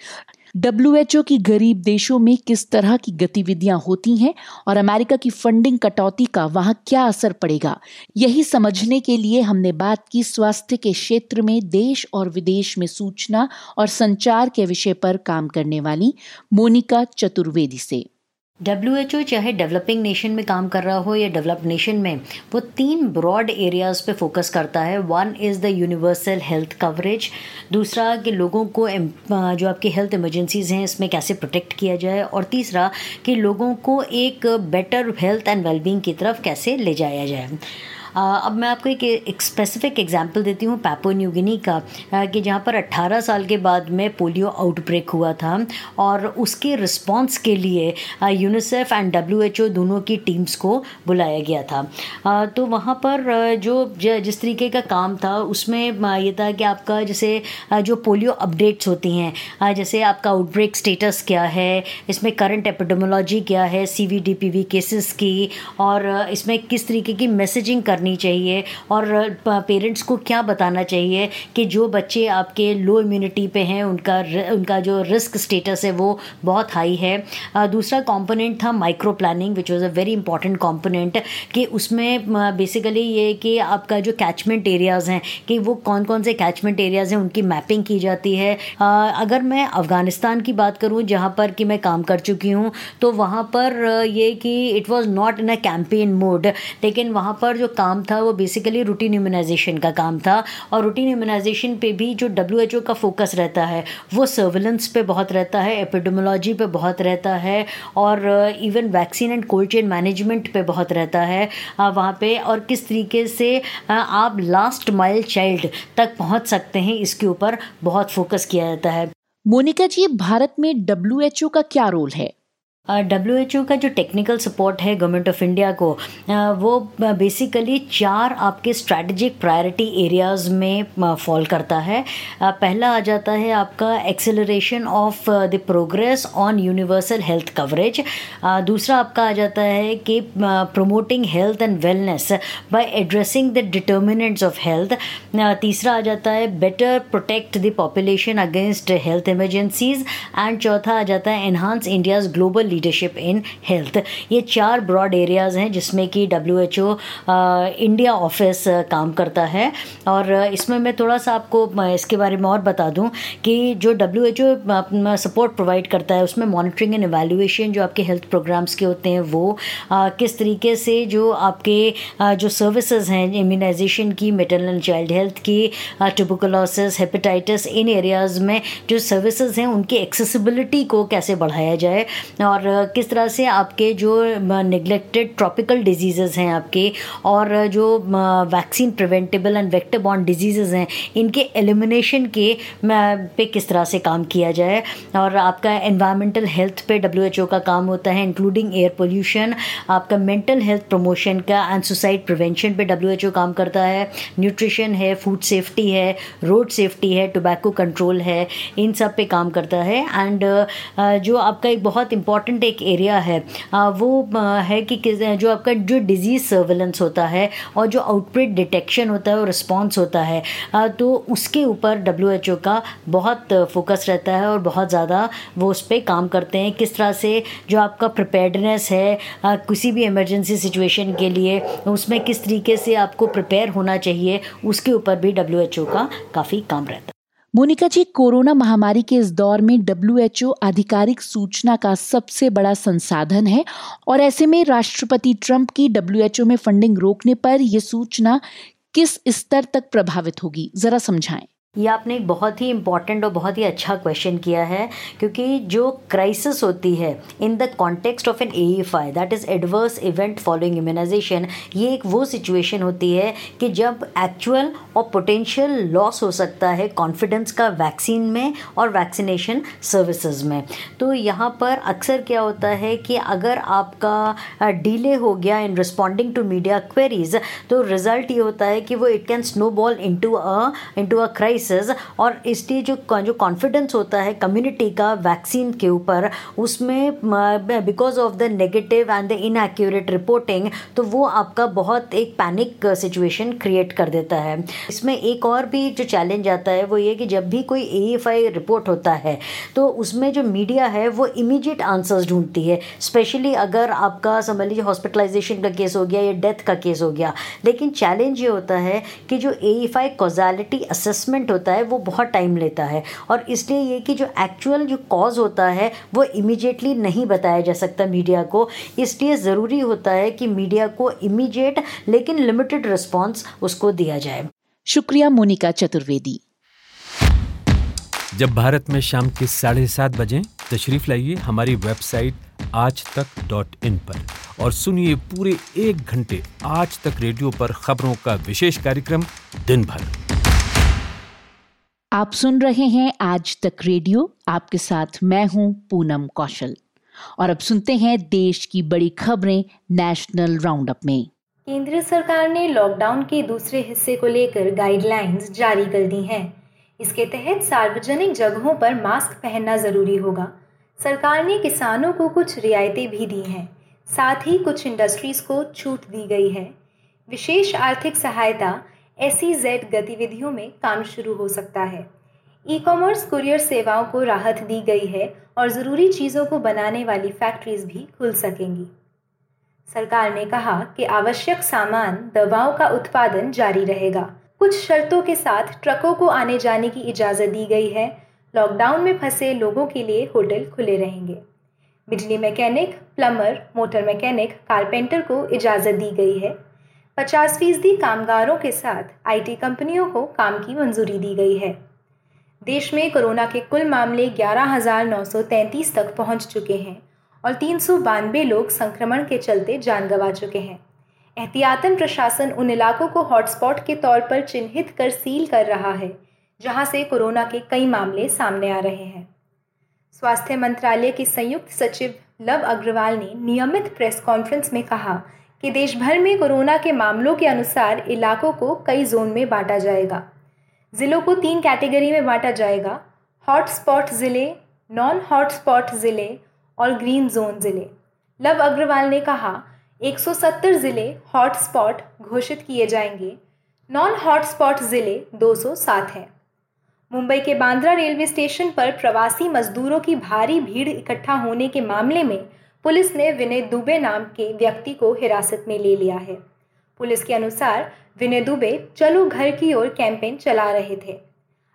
डब्ल्यूएचओ की गरीब देशों में किस तरह की गतिविधियाँ होती हैं और अमेरिका की फंडिंग कटौती का वहाँ क्या असर पड़ेगा? यही समझने के लिए हमने बात की स्वास्थ्य के क्षेत्र में देश और विदेश में सूचना और संचार के विषय पर काम करने वाली मोनिका चतुर्वेदी से। डब्ल्यू एच ओ चाहे डेवलपिंग नेशन में काम कर रहा हो या डेवलप नेशन में, वो तीन ब्रॉड एरियाज़ पे फोकस करता है। One is the universal health coverage दूसरा कि लोगों को जो आपकी हेल्थ इमरजेंसीज़ हैं, इसमें कैसे प्रोटेक्ट किया जाए। और तीसरा कि लोगों को एक बेटर हेल्थ एंड वेलबींग की तरफ़ कैसे ले जाया जाए। अब मैं आपको एक स्पेसिफिक एग्ज़ाम्पल देती हूँ पैपो न्यूगिनी का कि जहाँ पर 18 साल के बाद में पोलियो आउटब्रेक हुआ था और उसके रिस्पॉन्स के लिए UNICEF and W H O दोनों की टीम्स को बुलाया गया था। तो वहाँ पर जो जिस तरीके का काम था, उसमें ये था कि आपका जैसे जो पोलियो अपडेट्स होती हैं जैसे आपका आउटब्रेक स्टेटस क्या है, इसमें करंट एपिडोमोलॉजी क्या है सी वी केसेस की, और इसमें किस तरीके की मैसेजिंग कर करनी चाहिए और पेरेंट्स को क्या बताना चाहिए कि जो बच्चे आपके लो इम्यूनिटी पे हैं, उनका उनका जो रिस्क स्टेटस है वो बहुत हाई है। दूसरा कंपोनेंट था micro planning which was a very important component कि उसमें बेसिकली ये कि आपका जो कैचमेंट एरियाज़ हैं, कि वो कौन कौन से कैचमेंट एरियाज़ हैं, उनकी मैपिंग की जाती है। अगर मैं अफ़गानिस्तान की बात करूँ, जहाँ पर कि मैं काम कर चुकी हूँ तो वहाँ पर ये कि it was not in a campaign mode लेकिन वहाँ पर जो काम काम था, वो बेसिकली रूटीन इम्यूनाइजेशन का काम था और रूटीन इम्यूनाइजेशन पे भी जो डब्ल्यू एच ओ का फोकस रहता है, वो सर्विलेंस पे बहुत रहता है एपिडोमोलॉजी पे बहुत रहता है और even vaccine and cold chain management पे बहुत रहता है वहाँ पे और किस तरीके से आप लास्ट माइल चाइल्ड तक पहुँच सकते हैं, इसके ऊपर बहुत फोकस किया जाता है। मोनिका जी, भारत में डब्ल्यूएचओ का क्या रोल है? डब्ल्यू एच ओ का जो टेक्निकल सपोर्ट है गवर्नमेंट ऑफ़ इंडिया को वो बेसिकली चार आपके स्ट्रैटेजिक प्रायोरिटी एरियाज़ में फॉल करता है। पहला आ जाता है आपका acceleration of the progress on universal health coverage दूसरा आपका आ जाता है कि promoting health and wellness by addressing the determinants of health तीसरा आ जाता है better protect the population against health emergencies and चौथा आ जाता है enhance India's global leadership in health ये चार ब्रॉड एरियाज़ हैं जिसमें कि W H O India office काम करता है। और इसमें मैं थोड़ा सा आपको इसके बारे में और बता दूँ कि जो W H O support provide करता है उसमें मॉनिटरिंग एंड एवेल्युएशन जो आपके हेल्थ प्रोग्राम्स के होते हैं वो आ, किस तरीके से जो आपके आ, जो सर्विसेज़ हैं इम्यूनाइजेशन की मेटरनल चाइल्ड हेल्थ की ट्यूबोकोलोसिस हेपेटाइटिस इन एरियाज़ में जो सर्विसेज़ हैं उनकी एक्सेसिबिलिटी को कैसे बढ़ाया जाए। और और किस तरह से आपके जो निगलेक्टेड ट्रॉपिकल डिज़ीज़ हैं आपके और जो वैक्सीन प्रिवेंटेबल एंड वेक्टर बॉन्ड डिज़ीज़ हैं, इनके एलिमिनेशन के पे किस तरह से काम किया जाए? और आपका एनवायरमेंटल हेल्थ पे डब्ल्यूएचओ का काम होता है इंक्लूडिंग एयर पोल्यूशन आपका मेंटल हेल्थ प्रमोशन का एंड सुसाइड प्रिवेंशन पे डब्ल्यूएचओ काम करता है न्यूट्रिशन है फ़ूड सेफ्टी है रोड सेफ्टी है टोबैको कंट्रोल है, इन सब पे काम करता है एंड जो आपका एक बहुत इंपॉर्टेंट इंपॉर्टेंट एक एरिया है वो है कि जो आपका, जो डिज़ीज़ सर्वेलेंस होता है और जो आउटब्रेक डिटेक्शन होता है और रिस्पॉन्स होता है तो उसके ऊपर डब्ल्यू एच ओ का बहुत फोकस रहता है और बहुत ज़्यादा वो उस पर काम करते हैं। किस तरह से जो आपका प्रिपेयर्डनेस है किसी भी इमरजेंसी सिचुएशन के लिए, उसमें किस तरीके से आपको प्रिपेयर होना चाहिए, उसके ऊपर भी डब्ल्यू एच ओ का काफ़ी काम रहता है। मोनिका जी, कोरोना महामारी के इस दौर में डब्ल्यू आधिकारिक सूचना का सबसे बड़ा संसाधन है और ऐसे में राष्ट्रपति ट्रंप की डब्ल्यू में फंडिंग रोकने पर यह सूचना किस स्तर तक प्रभावित होगी? जरा समझाएँ। ये आपने एक बहुत ही इंपॉर्टेंट और बहुत ही अच्छा क्वेश्चन किया है, क्योंकि जो क्राइसिस होती है in the context of an A F I that is adverse event following immunisation ये एक वो सिचुएशन होती है कि जब एक्चुअल और पोटेंशियल लॉस हो सकता है कॉन्फिडेंस का वैक्सीन में और वैक्सीनेशन सर्विसेज़ में। तो यहाँ पर अक्सर क्या होता है कि अगर आपका डिले हो गया in responding to media queries तो रिज़ल्ट ये होता है कि वो it can snowball into a into a crisis cases और इसलिए जो जो कॉन्फिडेंस होता है कम्युनिटी का वैक्सीन के ऊपर, उसमें because of the negative and the inaccurate reporting तो वो आपका बहुत एक पैनिक सिचुएशन क्रिएट कर देता है। इसमें एक और भी जो चैलेंज आता है, वो ये कि जब भी कोई ए रिपोर्ट होता है तो उसमें जो मीडिया है, वो इमीडिएट आंसर्स ढूंढती है। स्पेशली अगर आपका, समझ लीजिए हॉस्पिटलाइजेशन का केस हो गया या डेथ का केस हो गया, लेकिन चैलेंज ये होता है कि जो ए कॉजालिटी असेसमेंट होता है वो बहुत टाइम लेता है। और इसलिए ये कि जो एक्चुअल जो कॉज होता है वो इमीडिएटली नहीं बताया जा सकता मीडिया को। इसलिए ज़रूरी होता है कि मीडिया को इमीडिएट लेकिन लिमिटेड रिस्पॉन्स उसको दिया जाए। शुक्रिया मोनिका चतुर्वेदी। जब भारत में शाम के साढ़े सात बजे तशरीफ़ लाइए हमारी वेबसाइट आज तक डॉट इन पर। और सुनिए पूरे एक घंटे आज तक रेडियो पर खबरों का विशेष कार्यक्रम दिन भर। आप सुन रहे हैं आज तक रेडियो। आपके साथ मैं हूँ पूनम कौशल। और अब सुनते हैं देश की बड़ी खबरें नेशनल राउंड अप में। केंद्र सरकार ने लॉकडाउन के दूसरे हिस्से को लेकर गाइडलाइंस जारी कर दी हैं। इसके तहत सार्वजनिक जगहों पर मास्क पहनना ज़रूरी होगा। सरकार ने किसानों को कुछ रियायतें भी दी हैं। साथ ही कुछ इंडस्ट्रीज़ को छूट दी गई है। विशेष आर्थिक सहायता एस गतिविधियों में काम शुरू हो सकता है। ई कॉमर्स कुरियर सेवाओं को राहत दी गई है और ज़रूरी चीज़ों को बनाने वाली फैक्ट्रीज भी खुल सकेंगी। सरकार ने कहा कि आवश्यक सामान, दवाओं का उत्पादन जारी रहेगा। कुछ शर्तों के साथ ट्रकों को आने जाने की इजाज़त दी गई है। लॉकडाउन में फंसे लोगों के लिए होटल खुले रहेंगे। बिजली mechanic, plumber, motor mechanic, carpenter को इजाज़त दी गई है। 50 फ़ीसदी कामगारों के साथ आईटी कंपनियों को काम की मंजूरी दी गई है। देश में कोरोना के कुल मामले 11,933 तक पहुँच चुके हैं और तीन सौ बानबे लोग संक्रमण के चलते जान गंवा चुके हैं। एहतियातन प्रशासन उन इलाकों को हॉटस्पॉट के तौर पर चिन्हित कर सील कर रहा है जहाँ से कोरोना के कई मामले सामने आ रहे हैं। स्वास्थ्य मंत्रालय के संयुक्त सचिव लव अग्रवाल ने नियमित प्रेस कॉन्फ्रेंस में कहा कि देश भर में कोरोना के मामलों के अनुसार इलाकों को कई जोन में बांटा जाएगा। ज़िलों को तीन कैटेगरी में बांटा जाएगा, हॉटस्पॉट ज़िले नॉन हॉटस्पॉट ज़िले और ग्रीन जोन ज़िले। लव अग्रवाल ने कहा 170 ज़िले हॉटस्पॉट घोषित किए जाएँगे नॉन हॉटस्पॉट ज़िले 207 हैं। मुंबई के बांद्रा रेलवे स्टेशन पर प्रवासी मजदूरों की भारी भीड़ इकट्ठा होने के मामले में पुलिस ने विनय दुबे नाम के व्यक्ति को हिरासत में ले लिया है। पुलिस के अनुसार, विनय दुबे चलो घर की ओर कैंपेन चला रहे थे।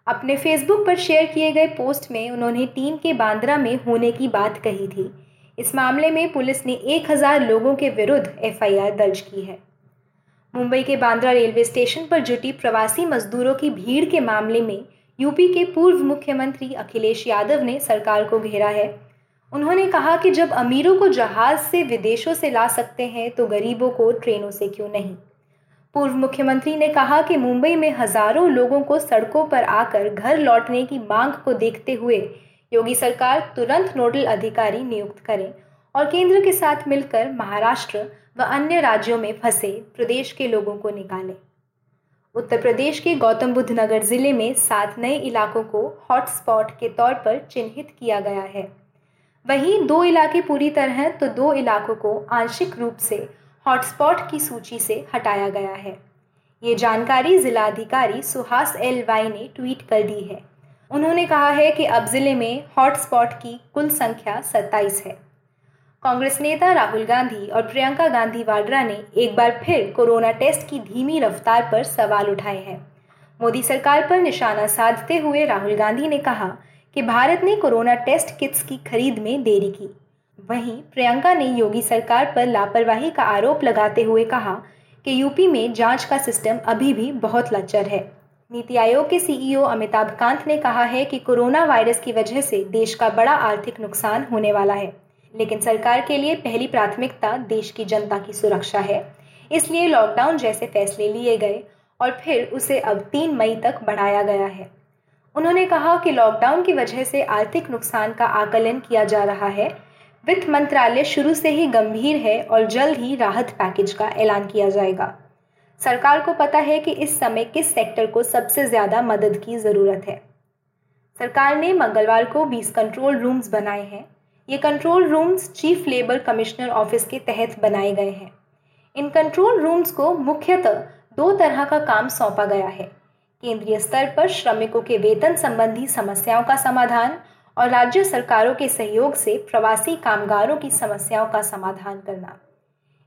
अपने फेसबुक पर शेयर किए गए पोस्ट में उन्होंने टीम के बांद्रा में होने की बात कही थी। इस मामले में पुलिस ने 1000 लोगों के विरुद्ध एफआईआर दर्ज की है। मुंबई के बांद्रा रेलवे स्टेशन पर जुटी प्रवासी मजदूरों की भीड़ के मामले में यूपी के पूर्व मुख्यमंत्री अखिलेश यादव ने सरकार को घेरा है। उन्होंने कहा कि जब अमीरों को जहाज़ से विदेशों से ला सकते हैं तो गरीबों को ट्रेनों से क्यों नहीं? पूर्व मुख्यमंत्री ने कहा कि मुंबई में हज़ारों लोगों को सड़कों पर आकर घर लौटने की मांग को देखते हुए योगी सरकार तुरंत नोडल अधिकारी नियुक्त करें और केंद्र के साथ मिलकर महाराष्ट्र व अन्य राज्यों में फंसे प्रदेश के लोगों को निकाले। उत्तर प्रदेश के गौतम बुद्ध नगर ज़िले में सात नए इलाकों को हॉटस्पॉट के तौर पर चिन्हित किया गया है। वहीं दो इलाके पूरी तरह तो दो इलाकों को आंशिक रूप से हॉटस्पॉट की सूची से हटाया गया है। ये जानकारी जिलाधिकारी सुहास एल वाई ने ट्वीट कर दी है। उन्होंने कहा है कि अब ज़िले में हॉटस्पॉट की कुल संख्या सत्ताईस है। कांग्रेस नेता राहुल गांधी और प्रियंका गांधी वाड्रा ने एक बार फिर कोरोना टेस्ट की धीमी रफ्तार पर सवाल उठाए हैं। मोदी सरकार पर निशाना साधते हुए राहुल गांधी ने कहा कि भारत ने कोरोना टेस्ट किट्स की खरीद में देरी की। वहीं प्रियंका ने योगी सरकार पर लापरवाही का आरोप लगाते हुए कहा कि यूपी में जाँच का सिस्टम अभी भी बहुत लच्चर है। नीति आयोग के सीईओ अमिताभ कांत ने कहा है कि कोरोना वायरस की वजह से देश का बड़ा आर्थिक नुकसान होने वाला है। लेकिन सरकार के लिए पहली प्राथमिकता देश की जनता की सुरक्षा है। इसलिए लॉकडाउन जैसे फैसले लिए गए और फिर उसे अब तीन मई तक बढ़ाया गया है। उन्होंने कहा कि लॉकडाउन की वजह से आर्थिक नुकसान का आकलन किया जा रहा है। वित्त मंत्रालय शुरू से ही गंभीर है और जल्द ही राहत पैकेज का ऐलान किया जाएगा। सरकार को पता है कि इस समय किस सेक्टर को सबसे ज़्यादा मदद की ज़रूरत है। सरकार ने मंगलवार को 20 कंट्रोल रूम्स बनाए हैं। ये control rooms chief labour commissioner office के तहत बनाए गए हैं। इन कंट्रोल रूम्स को मुख्यतः दो तरह का काम सौंपा गया है। केंद्रीय स्तर पर श्रमिकों के वेतन संबंधी समस्याओं का समाधान और राज्य सरकारों के सहयोग से प्रवासी कामगारों की समस्याओं का समाधान करना।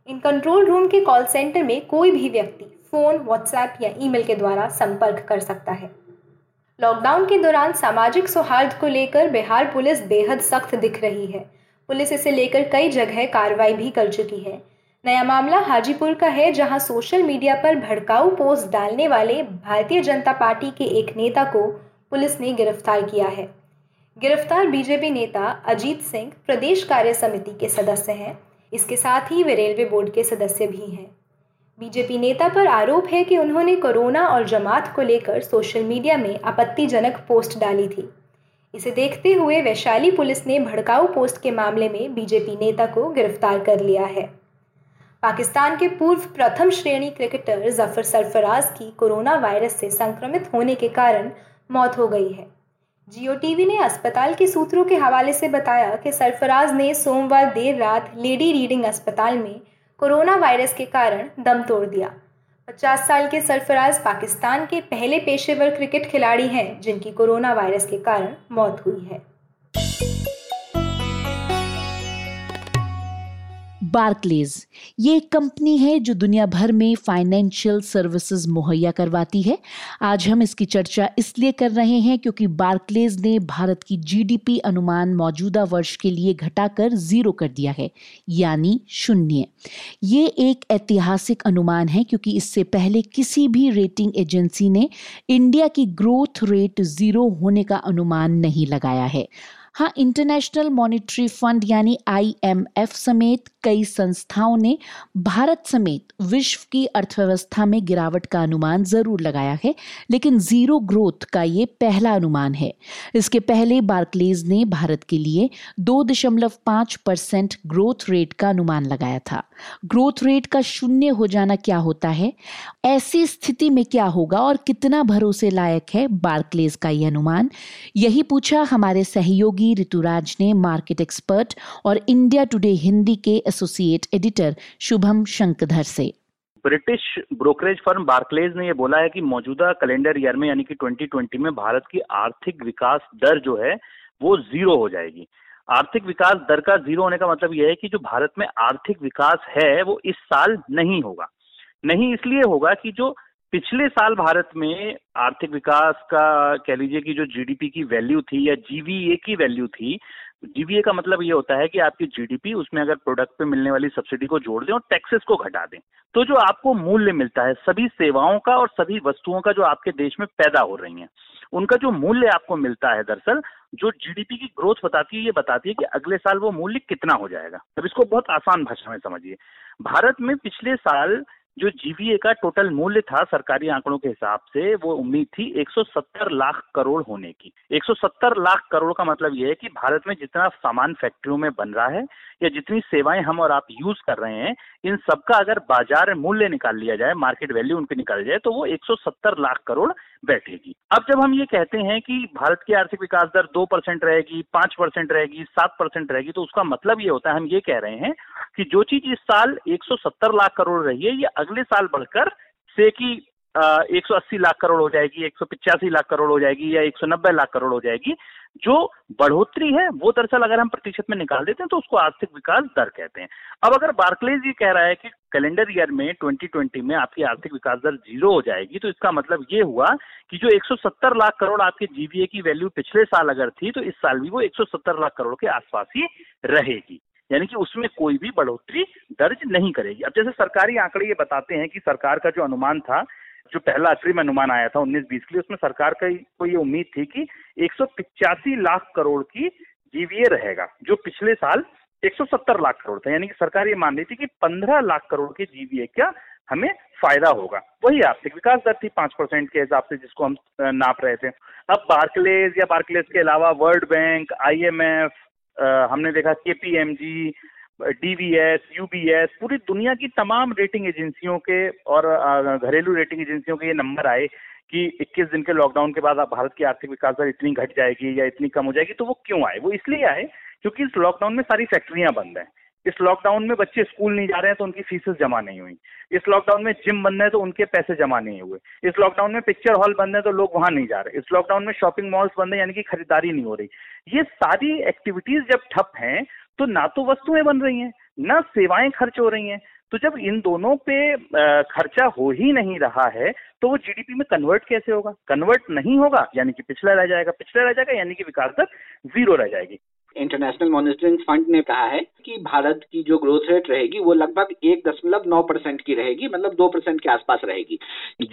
इन कंट्रोल रूम के कॉल सेंटर में कोई भी व्यक्ति फ़ोन व्हाट्सएप या ईमेल के द्वारा संपर्क कर सकता है। लॉकडाउन के दौरान सामाजिक सौहार्द को लेकर बिहार पुलिस बेहद सख्त दिख रही है। पुलिस इसे लेकर कई जगह कार्रवाई भी कर चुकी है। नया मामला हाजीपुर का है, जहाँ सोशल मीडिया पर भड़काऊ पोस्ट डालने वाले भारतीय जनता पार्टी के एक नेता को पुलिस ने गिरफ़्तार किया है। गिरफ़्तार बीजेपी नेता अजीत सिंह प्रदेश कार्य समिति के सदस्य हैं। इसके साथ ही वे रेलवे बोर्ड के सदस्य भी हैं। बीजेपी नेता पर आरोप है कि उन्होंने कोरोना और जमात को लेकर सोशल मीडिया में आपत्तिजनक पोस्ट डाली थी। इसे देखते हुए वैशाली पुलिस ने भड़काऊ पोस्ट के मामले में बीजेपी नेता को गिरफ़्तार कर लिया है। पाकिस्तान के पूर्व प्रथम श्रेणी क्रिकेटर ज़फ़र सरफराज की कोरोना वायरस से संक्रमित होने के कारण मौत हो गई है। जियो टीवी ने अस्पताल के सूत्रों के हवाले से बताया कि सरफराज ने सोमवार देर रात लेडी रीडिंग अस्पताल में कोरोना वायरस के कारण दम तोड़ दिया। 50 साल के सरफराज पाकिस्तान के पहले पेशेवर क्रिकेट खिलाड़ी हैं जिनकी कोरोना वायरस के कारण मौत हुई है। बार्कलेज, ये एक कंपनी है जो दुनिया भर में फाइनेंशियल सर्विसेज़ मुहैया करवाती है। आज हम इसकी चर्चा इसलिए कर रहे हैं क्योंकि बार्कलेज ने भारत की जीडीपी अनुमान मौजूदा वर्ष के लिए घटाकर ज़ीरो कर दिया है, यानी शून्य। ये एक ऐतिहासिक अनुमान है क्योंकि इससे पहले किसी भी रेटिंग एजेंसी ने इंडिया की ग्रोथ रेट ज़ीरो होने का अनुमान नहीं लगाया है। हाँ इंटरनेशनल मॉनिटरी फंड यानी आईएमएफ समेत कई संस्थाओं ने भारत समेत विश्व की अर्थव्यवस्था में गिरावट का अनुमान ज़रूर लगाया है, लेकिन ज़ीरो ग्रोथ का ये पहला अनुमान है। इसके पहले बार्कलेज ने भारत के लिए दो दशमलव पाँच परसेंट ग्रोथ रेट का अनुमान लगाया था। ग्रोथ रेट का शून्य हो जाना क्या होता है? ऐसी स्थिति में क्या होगा और कितना भरोसे लायक है बार्कलेज का यह अनुमान? यही पूछा हमारे सहयोगी ऋतुराज ने मार्केट एक्सपर्ट और इंडिया टुडे हिंदी के एसोसिएट एडिटर शुभम शंकधर से। ब्रिटिश ब्रोकरेज फर्म बार्कलेज ने यह बोला है कि मौजूदा कैलेंडर ईयर में यानी कि 2020 में भारत की आर्थिक विकास दर जो है वो ज़ीरो हो जाएगी। आर्थिक विकास दर का ज़ीरो होने का मतलब यह है कि जो भारत में आर्थिक विकास है वो इस साल नहीं होगा। नहीं इसलिए होगा कि जो पिछले साल भारत में आर्थिक विकास का कह लीजिए कि जो जीडीपी की वैल्यू थी या जीवीए की वैल्यू थी जीवीए का मतलब ये होता है कि आपकी जीडीपी उसमें अगर प्रोडक्ट पे मिलने वाली सब्सिडी को जोड़ दें और टैक्सेस को घटा दें तो जो आपको मूल्य मिलता है, सभी सेवाओं का और सभी वस्तुओं का जो आपके देश में पैदा हो रही हैं, उनका जो मूल्य आपको मिलता है दरअसल, जो जीडीपी की ग्रोथ बताती है, ये बताती है कि अगले साल वो मूल्य कितना हो जाएगा। अब इसको बहुत आसान भाषा में समझिए। भारत में पिछले साल जो जीवीए का टोटल मूल्य था सरकारी आंकड़ों के हिसाब से, वो उम्मीद थी 170 लाख करोड़ होने की। 170 लाख करोड़ का मतलब ये है कि भारत में जितना सामान फैक्ट्रियों में बन रहा है, या जितनी सेवाएँ हम और आप यूज़ कर रहे हैं, इन सबका अगर बाज़ार मूल्य निकाल लिया जाए मार्केट वैल्यू उनकी निकाल जाए तो वो 170 लाख करोड़ बैठेगी। अब जब हम ये कहते हैं कि भारत की आर्थिक विकास दर दो परसेंट रहेगी, पाँच परसेंट रहेगी, सात परसेंट रहेगी तो उसका मतलब ये होता है, हम ये कह रहे हैं कि जो चीज़ इस साल 170 लाख करोड़ रही है, ये अगले साल बढ़कर से कि एक सौ अस्सी लाख करोड़ हो जाएगी, एक सौ पिचासी लाख करोड़ हो जाएगी या एक सौ नब्बे लाख करोड़ हो जाएगी, जो बढ़ोतरी है, वो दरअसल अगर हम प्रतिशत में निकाल देते हैं तो उसको आर्थिक विकास दर कहते हैं। अब अगर बार्कलेज ये कह रहा है कि कैलेंडर ईयर में 2020 में आपकी आर्थिक विकास दर ज़ीरो हो जाएगी तो इसका मतलब ये हुआ कि जो 170 लाख करोड़ आपके जीवीए की वैल्यू पिछले साल अगर थी तो इस साल भी वो 170 लाख करोड़ के आसपास ही रहेगी। यानी कि उसमें कोई भी बढ़ोतरी दर्ज नहीं करेगी। अब जैसे सरकारी आंकड़े ये बताते हैं कि सरकार का जो अनुमान था, जो पहला अग्रिम अनुमान आया था उन्नीस बीस के लिए, उसमें सरकार का को ये उम्मीद थी कि एक लाख करोड़ की जीवीए रहेगा, जो पिछले साल 170 लाख करोड़ था। यानी कि सरकार ये मान रही थी कि 15 लाख करोड़ के जीवीए का हमें फ़ायदा होगा। वही आर्थिक विकास दर थी, पाँच परसेंट के हिसाब से जिसको हम नाप रहे थे। अब बार्कलेज या बार्कलेज के अलावा वर्ल्ड बैंक आईएमएफ हमने देखा K P M G D B S U B S पूरी दुनिया की तमाम रेटिंग एजेंसियों के और घरेलू रेटिंग एजेंसियों के ये नंबर आए कि 21 दिन के लॉकडाउन के बाद भारत की आर्थिक विकास दर इतनी घट जाएगी या इतनी कम हो जाएगी तो वो क्यों आए? वो इसलिए आए क्योंकि इस लॉकडाउन में सारी फैक्ट्रियाँ बंद हैं। इस लॉकडाउन में बच्चे स्कूल नहीं जा रहे हैं तो उनकी फीसेस जमा नहीं हुई। इस लॉकडाउन में जिम बंद है तो उनके पैसे जमा नहीं हुए। इस लॉकडाउन में पिक्चर हॉल बंद है तो लोग वहाँ नहीं जा रहे। इस लॉकडाउन में शॉपिंग मॉल्स बंद है यानी कि खरीदारी नहीं हो रही। ये सारी एक्टिविटीज़ जब ठप हैं तो ना तो वस्तुएँ बन रही हैं, ना सेवाएँ खर्च हो रही हैं। तो जब इन दोनों पे खर्चा हो ही नहीं रहा है तो वो जीडीपी में कन्वर्ट कैसे होगा? कन्वर्ट नहीं होगा, यानी कि पिछला रह जाएगा। पिछला रह जाएगा यानी कि विकास दर ज़ीरो रह जाएगी। इंटरनेशनल मॉनिटरिंग फंड ने कहा है कि भारत की जो ग्रोथ रेट रहेगी वो लगभग एक दशमलव नौ परसेंट की रहेगी मतलब दो परसेंट के आसपास रहेगी।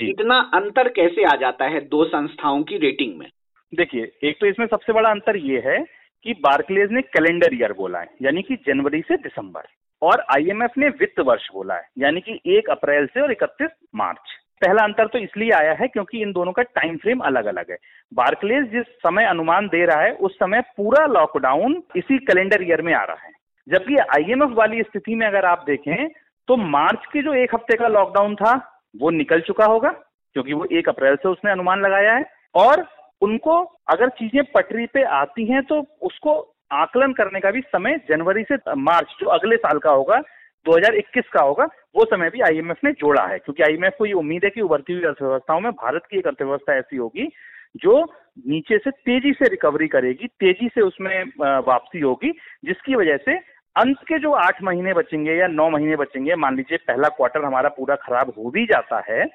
इतना अंतर कैसे आ जाता है दो संस्थाओं की रेटिंग में? देखिए एक तो इसमें सबसे बड़ा अंतर ये है कि बार्कलेज ने कैलेंडर ईयर बोला है यानी कि जनवरी से दिसंबर और आईएमएफ ने वित्त वर्ष बोला है यानी कि एक अप्रैल से और इकतीस मार्च। पहला अंतर तो इसलिए आया है क्योंकि इन दोनों का टाइम फ्रेम अलग अलग है। बार्कलेज जिस समय अनुमान दे रहा है, उस समय पूरा लॉकडाउन इसी कैलेंडर ईयर में आ रहा है। जबकि आईएमएफ वाली स्थिति में अगर आप देखें तो मार्च के जो एक हफ़्ते का लॉकडाउन था, वो निकल चुका होगा, क्योंकि वो एक अप्रैल से उसने अनुमान लगाया है। और उनको अगर चीज़ें पटरी पे आती हैं तो उसको आकलन करने का भी समय जनवरी से मार्च, जो अगले साल का होगा 2021 का होगा वो समय भी आईएमएफ ने जोड़ा है क्योंकि आईएमएफ को ये उम्मीद है कि उभरती हुई अर्थव्यवस्थाओं में भारत की एक अर्थव्यवस्था ऐसी होगी जो नीचे से तेज़ी से रिकवरी करेगी तेज़ी से उसमें वापसी होगी जिसकी वजह से अंत के जो आठ महीने बचेंगे या नौ महीने बचेंगे मान लीजिए पहला क्वार्टर हमारा पूरा खराब हो भी जाता है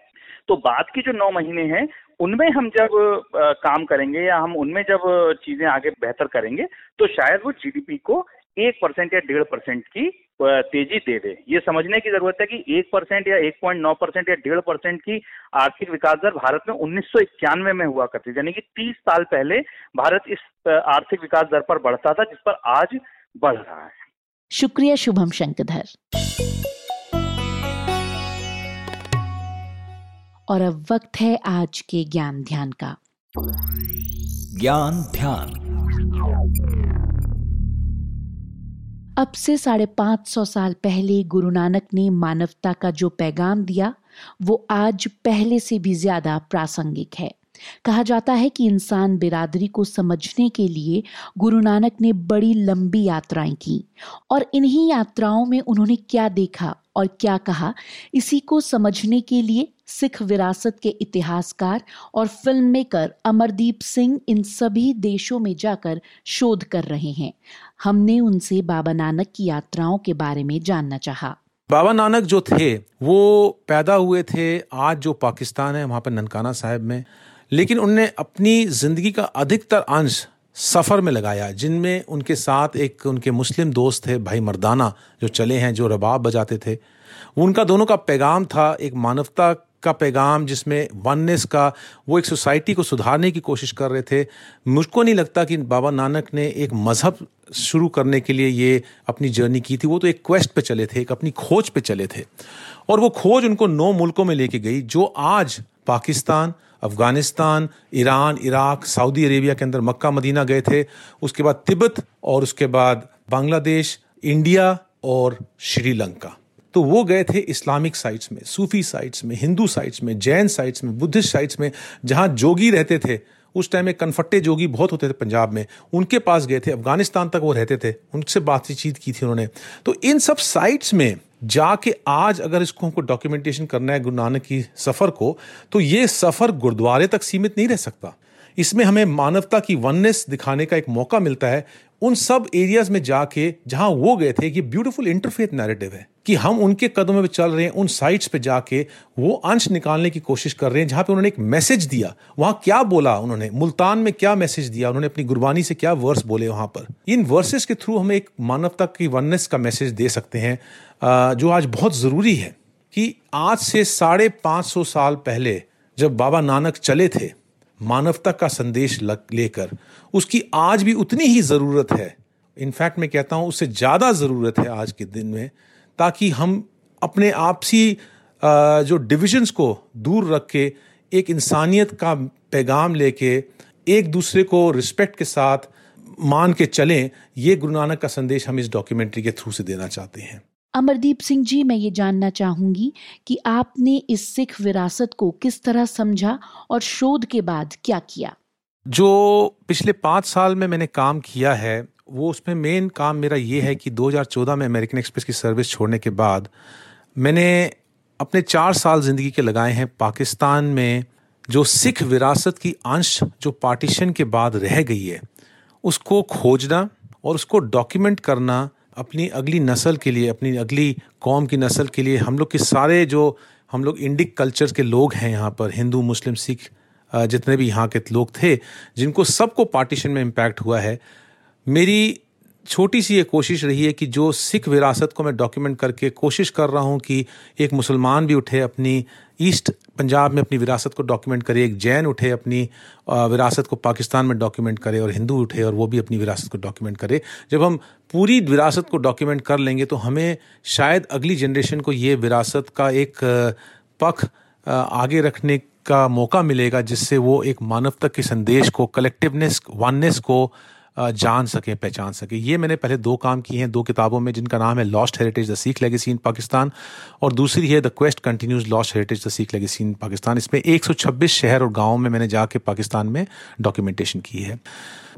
तो बाद की जो नौ महीने हैं उनमें हम जब आ, काम करेंगे या हम उनमें जब चीज़ें आगे बेहतर करेंगे तो शायद वो जीडीपी को एक परसेंट या डेढ़ परसेंट की तेज़ी दे दे। ये समझने की ज़रूरत है कि एक परसेंट या एक पॉइंट नौ परसेंट या डेढ़ परसेंट की आर्थिक विकास दर भारत में उन्नीस सौ इक्यानवे में हुआ करती थी। यानी कि तीस साल पहले भारत इस आर्थिक विकास दर पर बढ़ता था जिस पर आज बढ़ रहा है। शुक्रिया शुभम शंकधर और अब वक्त है आज के ज्ञान ध्यान का। ज्ञान ध्यान। अब से साढ़े पाँच सौ साल पहले गुरु नानक ने मानवता का जो पैगाम दिया, वो आज पहले से भी ज़्यादा प्रासंगिक है। कहा जाता है कि इंसान बिरादरी को समझने के लिए गुरु नानक ने बड़ी लंबी यात्राएँ की और इन्हीं यात्राओं में उन्होंने क्या देखा? और क्या कहा? इसी को समझने के लिए सिख विरासत के इतिहासकार और फ़िल्म मेकर अमरदीप सिंह इन सभी देशों में जाकर शोध कर रहे हैं। हमने उनसे बाबा नानक की यात्राओं के बारे में जानना चाहा। बाबा नानक जो थे, वो पैदा हुए थे आज जो पाकिस्तान है, वहाँ पर ननकाना साहब में। लेकिन उनने अपनी ज़िंदगी का अधिकतर अंश सफ़र में लगाया, जिनमें उनके साथ एक उनके मुस्लिम दोस्त थे, भाई मर्दाना, जो चले हैं, जो रबाब बजाते थे। उनका दोनों का पैगाम था, एक मानवता का पैगाम, जिसमें वननेस का, वो एक सोसाइटी को सुधारने की कोशिश कर रहे थे। मुझको नहीं लगता कि बाबा नानक ने एक मज़हब शुरू करने के लिए ये अपनी जर्नी की थी। वो तो एक क्वेस्ट पे चले थे, एक अपनी खोज पे चले थे। और वो खोज उनको नौ मुल्कों में लेके गई, जो आज Pakistan Afghanistan, Iran, Iraq, Saudi Arabia के अंदर मक्का, मदीना गए थे। उसके बाद तिब्बत और उसके बाद बांग्लादेश, इंडिया और श्रीलंका। तो वो गए थे इस्लामिक साइट्स में, सूफी साइट्स में, हिंदू साइट्स में, जैन साइट्स में, बुद्धिस्ट साइट्स में, जहाँ जोगी रहते थे। उस टाइम में कन्फट्टे जोगी बहुत होते थे पंजाब में। उनके पास गए थे, अफ़गानिस्तान तक वो रहते थे। उनसे बातचीत की थी उन्होंने। तो इन सब साइट्स में जाके आज अगर इसको हमको डॉक्यूमेंटेशन करना है गुरु नानक की सफ़र को तो ये सफ़र गुरुद्वारे तक सीमित नहीं रह सकता। इसमें हमें मानवता की वननेस दिखाने का एक मौका मिलता है उन सब एरियाज़ में जाके जहाँ वो गए थे, ये ब्यूटीफुल इंटरफेथ नैरेटिव है कि हम उनके कदमों में चल रहे हैं, उन साइट्स पे जाके वो अंश निकालने की कोशिश कर रहे हैं, जहाँ पे उन्होंने एक मैसेज दिया। वहाँ क्या बोला उन्होंने? मुल्तान में क्या मैसेज दिया? उन्होंने अपनी गुरबानी से क्या वर्स बोले वहाँ पर? इन वर्सेस के थ्रू हम एक मानवता की वननेस का मैसेज दे सकते हैं जो आज बहुत ज़रूरी है कि आज से साढ़े पाँच सौ साल पहले जब बाबा नानक चले थे मानवता का संदेश लेकर, उसकी आज भी उतनी ही ज़रूरत है। इनफैक्ट मैं कहता हूँ, उससे ज़्यादा ज़रूरत है आज के दिन में, ताकि हम अपने आपसी जो डिविजन्स को दूर रख के, एक इंसानियत का पैगाम लेके, एक दूसरे को रिस्पेक्ट के साथ मान के चलें, ये गुरु नानक का संदेश हम इस डॉक्यूमेंट्री के थ्रू से देना चाहते हैं। अमरदीप सिंह जी, मैं ये जानना चाहूँगी कि आपने इस सिख विरासत को किस तरह समझा और शोध के बाद क्या किया? जो पिछले पाँच साल में मैंने काम किया है, वो उसमें मेन काम मेरा ये है कि 2014 में अमेरिकन एक्सप्रेस की सर्विस छोड़ने के बाद मैंने अपने चार साल ज़िंदगी के लगाए हैं पाकिस्तान में, जो सिख विरासत की अंश, जो पार्टीशन के बाद रह गई है, उसको खोजना और उसको डॉक्यूमेंट करना अपनी अगली नस्ल के लिए, अपनी अगली कौम की नस्ल के लिए हम लोग के सारे जो हम लोग इंडिक कल्चर के लोग हैं यहाँ पर, हिंदू, मुस्लिम, सिख जितने भी यहाँ के लोग थे, जिनको सबको पार्टीशन में इम्पैक्ट हुआ है। मेरी छोटी सी ये कोशिश रही है कि जो सिख विरासत को मैं डॉक्यूमेंट करके कोशिश कर रहा हूँ कि एक मुसलमान भी उठे अपनी ईस्ट पंजाब में अपनी विरासत को डॉक्यूमेंट करे, एक जैन उठे अपनी विरासत को पाकिस्तान में डॉक्यूमेंट करे और हिंदू उठे और वो भी अपनी विरासत को डॉक्यूमेंट करे। जब हम पूरी विरासत को डॉक्यूमेंट कर लेंगे तो हमें शायद अगली जनरेशन को ये विरासत का एक पख आगे रखने का मौका मिलेगा जिससे वो एक मानवता के संदेश को कलेक्टिवनेस वननेस को जान सकें, पहचान सकें। ये मैंने पहले दो काम किए हैं, दो किताबों में, जिनका नाम है lost heritage the Sikh legacy in Pakistan और दूसरी है the quest continues lost heritage the Sikh legacy in Pakistan इसमें 126 शहर और गाँव में मैंने जाके पाकिस्तान में डॉक्यूमेंटेशन की है।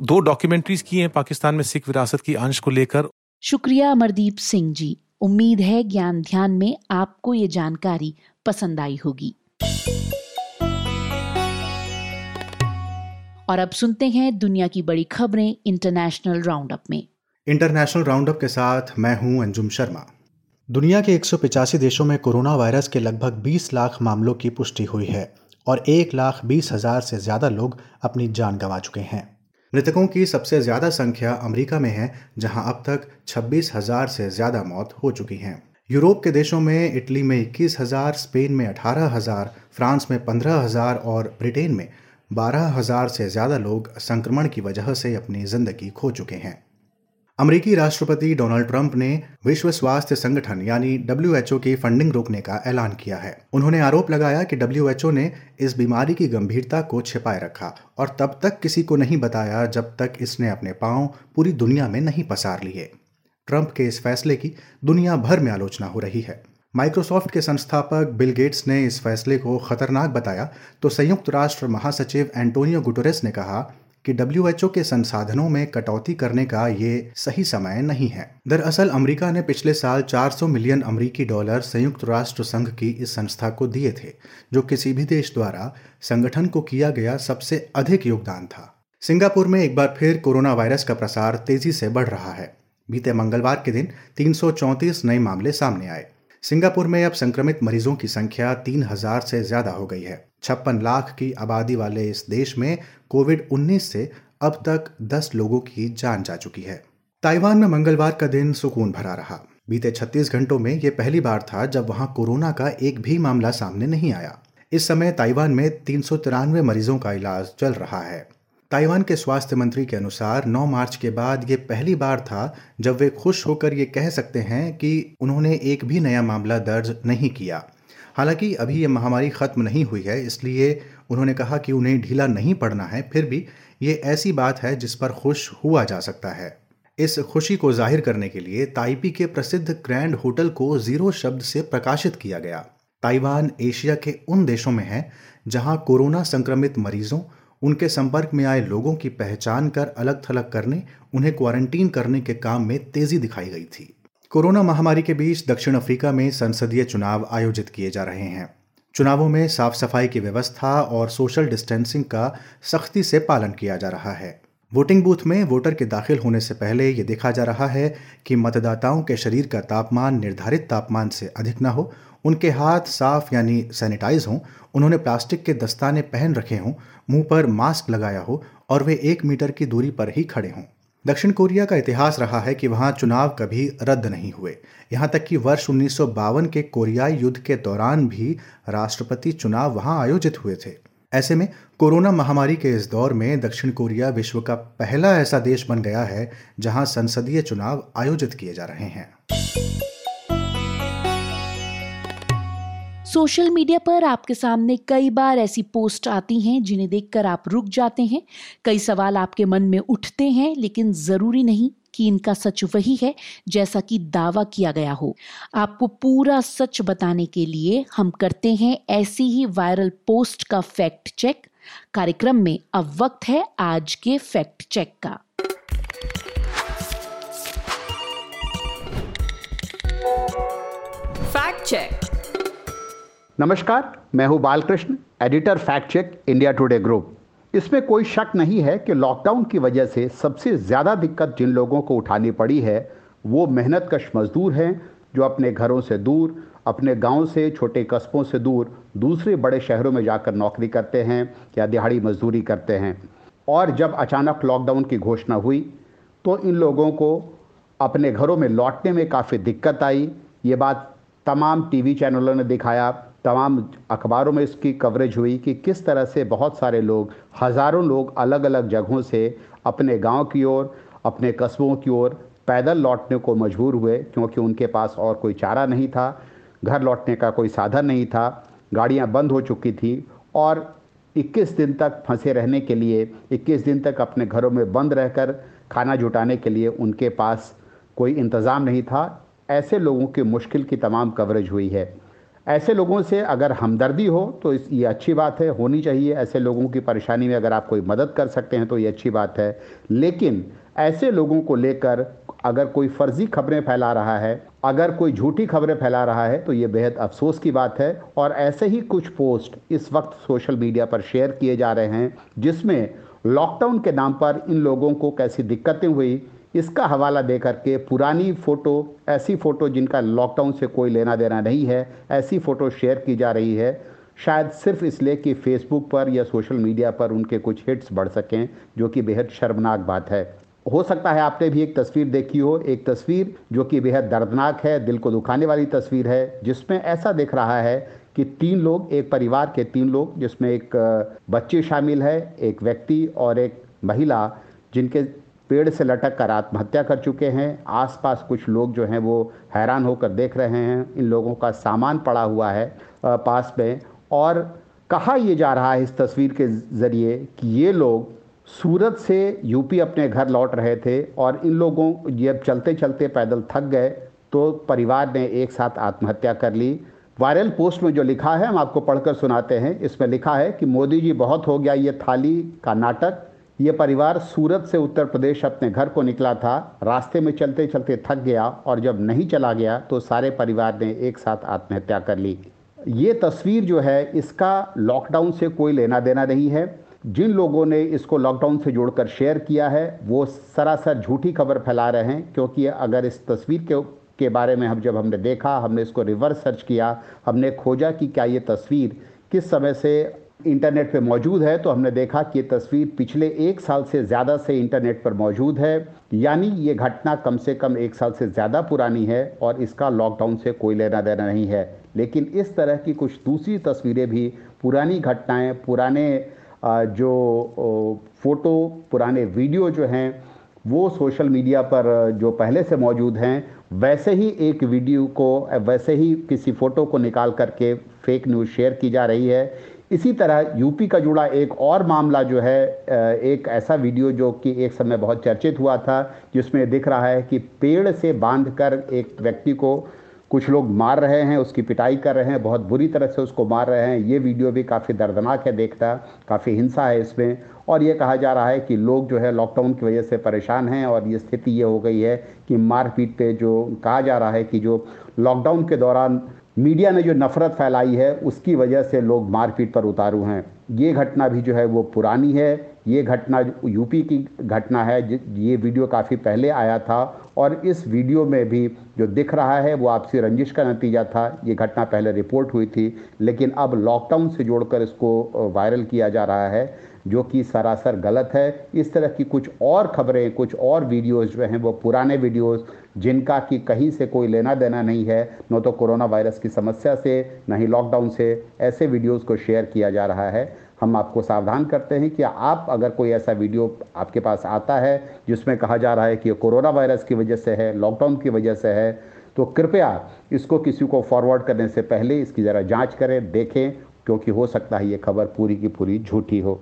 दो डॉक्यूमेंट्रीज की हैं पाकिस्तान में सिख विरासत की अंश को लेकर। शुक्रिया अमरदीप सिंह जी। उम्मीद है ज्ञान ध्यान में आपको ये जानकारी पसंद आई होगी। और अब सुनते हैं दुनिया की बड़ी खबरें इंटरनेशनल राउंड अप में। इंटरनेशनल राउंड अप के साथ मैं हूँ अंजुम शर्मा। दुनिया के एक देशों में कोरोना वायरस के लगभग 20 लाख मामलों की पुष्टि हुई है और एक लाख बीस हज़ार से ज़्यादा लोग अपनी जान गंवा चुके हैं। मृतकों की सबसे ज़्यादा संख्या अमेरिका में है, जहाँ अब तक छब्बीस हज़ार से ज़्यादा मौत हो चुकी हैं। यूरोप के देशों में इटली में इक्कीस हज़ार, स्पेन में अठारह हज़ार, फ्रांस में पंद्रह हज़ार और ब्रिटेन में बारह हज़ार से ज़्यादा लोग संक्रमण की वजह से अपनी ज़िंदगी खो चुके हैं। अमेरिकी राष्ट्रपति डोनाल्ड ट्रंप ने विश्व स्वास्थ्य संगठन यानी डब्ल्यू की फंडिंग रोकने का ऐलान किया है। उन्होंने आरोप लगाया कि डब्ल्यू ने इस बीमारी की गंभीरता को छिपाए रखा और तब तक किसी को नहीं बताया जब तक इसने अपने पाँव पूरी दुनिया में नहीं पसार लिए। ट्रंप के इस फैसले की दुनिया भर में आलोचना हो रही है। माइक्रोसॉफ्ट के संस्थापक बिल गेट्स ने इस फैसले को खतरनाक बताया। तो संयुक्त राष्ट्र महासचिव एंटोनियो गुटोरेस ने कहा कि डब्ल्यू के संसाधनों में कटौती करने का ये सही समय नहीं है। दरअसल अमेरिका ने पिछले साल 400 मिलियन अमरीकी डॉलर संयुक्त राष्ट्र संघ की इस संस्था को दिए थे, जो किसी भी देश द्वारा संगठन को किया गया सबसे अधिक योगदान था। सिंगापुर में एक बार फिर कोरोना वायरस का प्रसार तेज़ी से बढ़ रहा है। बीते मंगलवार के दिन तीन सौ चौंतीस नए मामले सामने आए। सिंगापुर में अब संक्रमित मरीजों की संख्या तीन हज़ार से ज़्यादा हो गई है। छप्पन लाख की आबादी वाले इस देश में कोविड 19 से अब तक 10 लोगों की जान जा चुकी है। ताइवान में मंगलवार का दिन सुकून भरा रहा। बीते 36 घंटों में यह पहली बार था जब वहाँ कोरोना का एक भी मामला सामने नहीं आया। इस समय ताइवान में तीन सौ तिरानवे मरीजों का इलाज चल रहा है। ताइवान के स्वास्थ्य मंत्री के अनुसार 9 मार्च के बाद ये पहली बार था जब वे खुश होकर ये कह सकते हैं कि उन्होंने एक भी नया मामला दर्ज नहीं किया। हालाँकि अभी ये महामारी ख़त्म नहीं हुई है, इसलिए उन्होंने कहा कि उन्हें ढीला नहीं पड़ना है, फिर भी ये ऐसी बात है जिस पर खुश हुआ जा सकता है। इस खुशी को ज़ाहिर करने के लिए ताइपी के प्रसिद्ध ग्रैंड होटल को ज़ीरो शब्द से प्रकाशित किया गया। ताइवान एशिया के उन देशों में है जहाँ कोरोना संक्रमित मरीजों उनके संपर्क में आए लोगों की पहचान कर अलग थलग करने, उन्हें क्वारंटीन करने के काम में तेज़ी दिखाई गई थी। कोरोना महामारी के बीच दक्षिण अफ्रीका में संसदीय चुनाव आयोजित किए जा रहे हैं। चुनावों में साफ़ सफ़ाई की व्यवस्था और सोशल डिस्टेंसिंग का सख्ती से पालन किया जा रहा है। वोटिंग बूथ में वोटर के दाखिल होने से पहले ये देखा जा रहा है कि मतदाताओं के शरीर का तापमान निर्धारित तापमान से अधिक न हो, उनके हाथ साफ़ यानी सैनिटाइज हों, उन्होंने प्लास्टिक के दस्ताने पहन रखे हों, मुँह पर मास्क लगाया हो और वे एक मीटर की दूरी पर ही खड़े हों। दक्षिण कोरिया का इतिहास रहा है कि वहाँ चुनाव कभी रद्द नहीं हुए। यहाँ तक कि वर्ष उन्नीस सौ बावन के कोरियाई युद्ध के दौरान भी राष्ट्रपति चुनाव वहाँ आयोजित हुए थे। ऐसे में कोरोना महामारी के इस दौर में दक्षिण कोरिया विश्व का पहला ऐसा देश बन गया है जहाँ संसदीय चुनाव आयोजित किए जा रहे हैं। सोशल मीडिया पर आपके सामने कई बार ऐसी पोस्ट आती हैं, जिन्हें देखकर आप रुक जाते हैं। कई सवाल आपके मन में उठते हैं, लेकिन ज़रूरी नहीं कि इनका सच वही है, जैसा कि दावा किया गया हो। आपको पूरा सच बताने के लिए हम करते हैं ऐसी ही वायरल पोस्ट का फैक्ट चेक। कार्यक्रम में अब वक्त है आज के फैक्ट चेक का। Fact check. नमस्कार मैं हूँ Balkrishna editor fact check India Today group. इसमें कोई शक नहीं है कि लॉकडाउन की वजह से सबसे ज़्यादा दिक्कत जिन लोगों को उठानी पड़ी है वो मेहनत कश मजदूर हैं जो अपने घरों से दूर अपने गाँव से, छोटे कस्बों से दूर, दूसरे बड़े शहरों में जाकर नौकरी करते हैं या दिहाड़ी मजदूरी करते हैं। और जब अचानक लॉकडाउन की घोषणा हुई तो इन लोगों को अपने घरों में लौटने में काफ़ी दिक्कत आई। ये बात तमाम टीवी चैनलों ने दिखाया, तमाम अखबारों में इसकी कवरेज हुई कि किस तरह से बहुत सारे लोग, हज़ारों लोग अलग अलग जगहों से अपने गाँव की ओर, अपने कस्बों की ओर पैदल लौटने को मजबूर हुए, क्योंकि उनके पास और कोई चारा नहीं था। घर लौटने का कोई साधन नहीं था, गाड़ियाँ बंद हो चुकी थी और 21 दिन तक फंसे रहने के लिए 21 दिन तक अपने घरों में बंद रहकर खाना जुटाने के लिए उनके पास कोई इंतज़ाम नहीं था। ऐसे लोगों की मुश्किल की तमाम कवरेज हुई है। ऐसे लोगों से अगर हमदर्दी हो तो इस, ये अच्छी बात है, होनी चाहिए। ऐसे लोगों की परेशानी में अगर आप कोई मदद कर सकते हैं तो ये अच्छी बात है। लेकिन ऐसे लोगों को लेकर अगर कोई फर्जी खबरें फैला रहा है अगर कोई झूठी खबरें फैला रहा है तो ये बेहद अफसोस की बात है। और ऐसे ही कुछ पोस्ट इस वक्त सोशल मीडिया पर शेयर किए जा रहे हैं, जिसमें लॉकडाउन के नाम पर इन लोगों को कैसी दिक्कतें हुई, इसका हवाला दे करके पुरानी फ़ोटो, ऐसी फ़ोटो जिनका लॉकडाउन से कोई लेना देना नहीं है, ऐसी फ़ोटो शेयर की जा रही है। शायद सिर्फ़ इसलिए कि फेसबुक पर या सोशल मीडिया पर उनके कुछ हिट्स बढ़ सकें, जो कि बेहद शर्मनाक बात है। हो सकता है आपने भी एक तस्वीर देखी हो, एक तस्वीर जो कि बेहद दर्दनाक है, दिल को दुखाने वाली तस्वीर है, जिसमें ऐसा दिख रहा है कि तीन लोग, एक परिवार के तीन लोग, जिसमें एक बच्चे शामिल है, एक व्यक्ति और एक महिला, जिनके पेड़ से लटक कर आत्महत्या कर चुके हैं। आसपास कुछ लोग जो हैं वो हैरान होकर देख रहे हैं। इन लोगों का सामान पड़ा हुआ है पास में। और कहा यह जा रहा है इस तस्वीर के ज़रिए कि ये लोग सूरत से यूपी अपने घर लौट रहे थे और इन लोगों जब चलते चलते पैदल थक गए तो परिवार ने एक साथ आत्महत्या कर ली। वायरल पोस्ट में जो लिखा है, हम आपको पढ़कर सुनाते हैं। इसमें लिखा है कि मोदी जी, बहुत हो गया ये थाली का नाटक। ये परिवार सूरत से उत्तर प्रदेश अपने घर को निकला था, रास्ते में चलते चलते थक गया और जब नहीं चला गया तो सारे परिवार ने एक साथ आत्महत्या कर ली। ये तस्वीर जो है, इसका लॉकडाउन से कोई लेना देना नहीं है। जिन लोगों ने इसको लॉकडाउन से जोड़कर शेयर किया है, वो सरासर झूठी खबर फैला रहे हैं, क्योंकि अगर इस तस्वीर के के बारे में हम, जब हमने देखा, हमने इसको रिवर्स सर्च किया, हमने खोजा कि क्या ये तस्वीर किस समय से इंटरनेट पे मौजूद है तो हमने देखा कि ये तस्वीर पिछले एक साल से ज़्यादा से इंटरनेट पर मौजूद है। यानी ये घटना कम से कम एक साल से ज़्यादा पुरानी है और इसका लॉकडाउन से कोई लेना देना नहीं है। लेकिन इस तरह की कुछ दूसरी तस्वीरें भी, पुरानी घटनाएँ, पुराने जो फ़ोटो, पुराने वीडियो जो हैं, वो सोशल मीडिया पर जो पहले से मौजूद हैं, वैसे ही एक वीडियो को वैसे ही किसी फ़ोटो को निकाल करके फेक न्यूज़ शेयर की जा रही है। इसी तरह यूपी का जुड़ा एक और मामला जो है एक ऐसा वीडियो जो कि एक समय बहुत चर्चित हुआ था, जिसमें दिख रहा है कि पेड़ से बांधकर एक व्यक्ति को कुछ लोग मार रहे हैं, उसकी पिटाई कर रहे हैं, बहुत बुरी तरह से उसको मार रहे हैं। ये वीडियो भी काफ़ी दर्दनाक है देखता, काफ़ी हिंसा है इसमें। और ये कहा जा रहा है कि लोग जो है लॉकडाउन की वजह से परेशान हैं और ये स्थिति ये हो गई है कि मारपीट पे जो कहा जा रहा है कि जो लॉकडाउन के दौरान मीडिया ने जो नफ़रत फैलाई है, उसकी वजह से लोग मारपीट पर उतारू हैं। ये घटना भी जो है वो पुरानी है। ये घटना यूपी की घटना है। ये वीडियो काफ़ी पहले आया था और इस वीडियो में भी जो दिख रहा है, वो आपसी रंजिश का नतीजा था। ये घटना पहले रिपोर्ट हुई थी, लेकिन अब लॉकडाउन से जोड़कर इसको वायरल किया जा रहा है, जो कि सरासर गलत है। इस तरह की कुछ और खबरें, कुछ और वीडियोस जो हैं, वो पुराने वीडियोस जिनका कि कहीं से कोई लेना देना नहीं है, न तो कोरोना वायरस की समस्या से, न ही लॉकडाउन से, ऐसे वीडियोस को शेयर किया जा रहा है। हम आपको सावधान करते हैं कि आप अगर कोई ऐसा वीडियो आपके पास आता है जिसमें कहा जा रहा है कि ये कोरोना वायरस की वजह से है लॉकडाउन की वजह से है तो कृपया इसको किसी को फॉरवर्ड करने से पहले इसकी ज़रा जाँच करें, देखें, क्योंकि हो सकता है ये खबर पूरी की पूरी झूठी हो।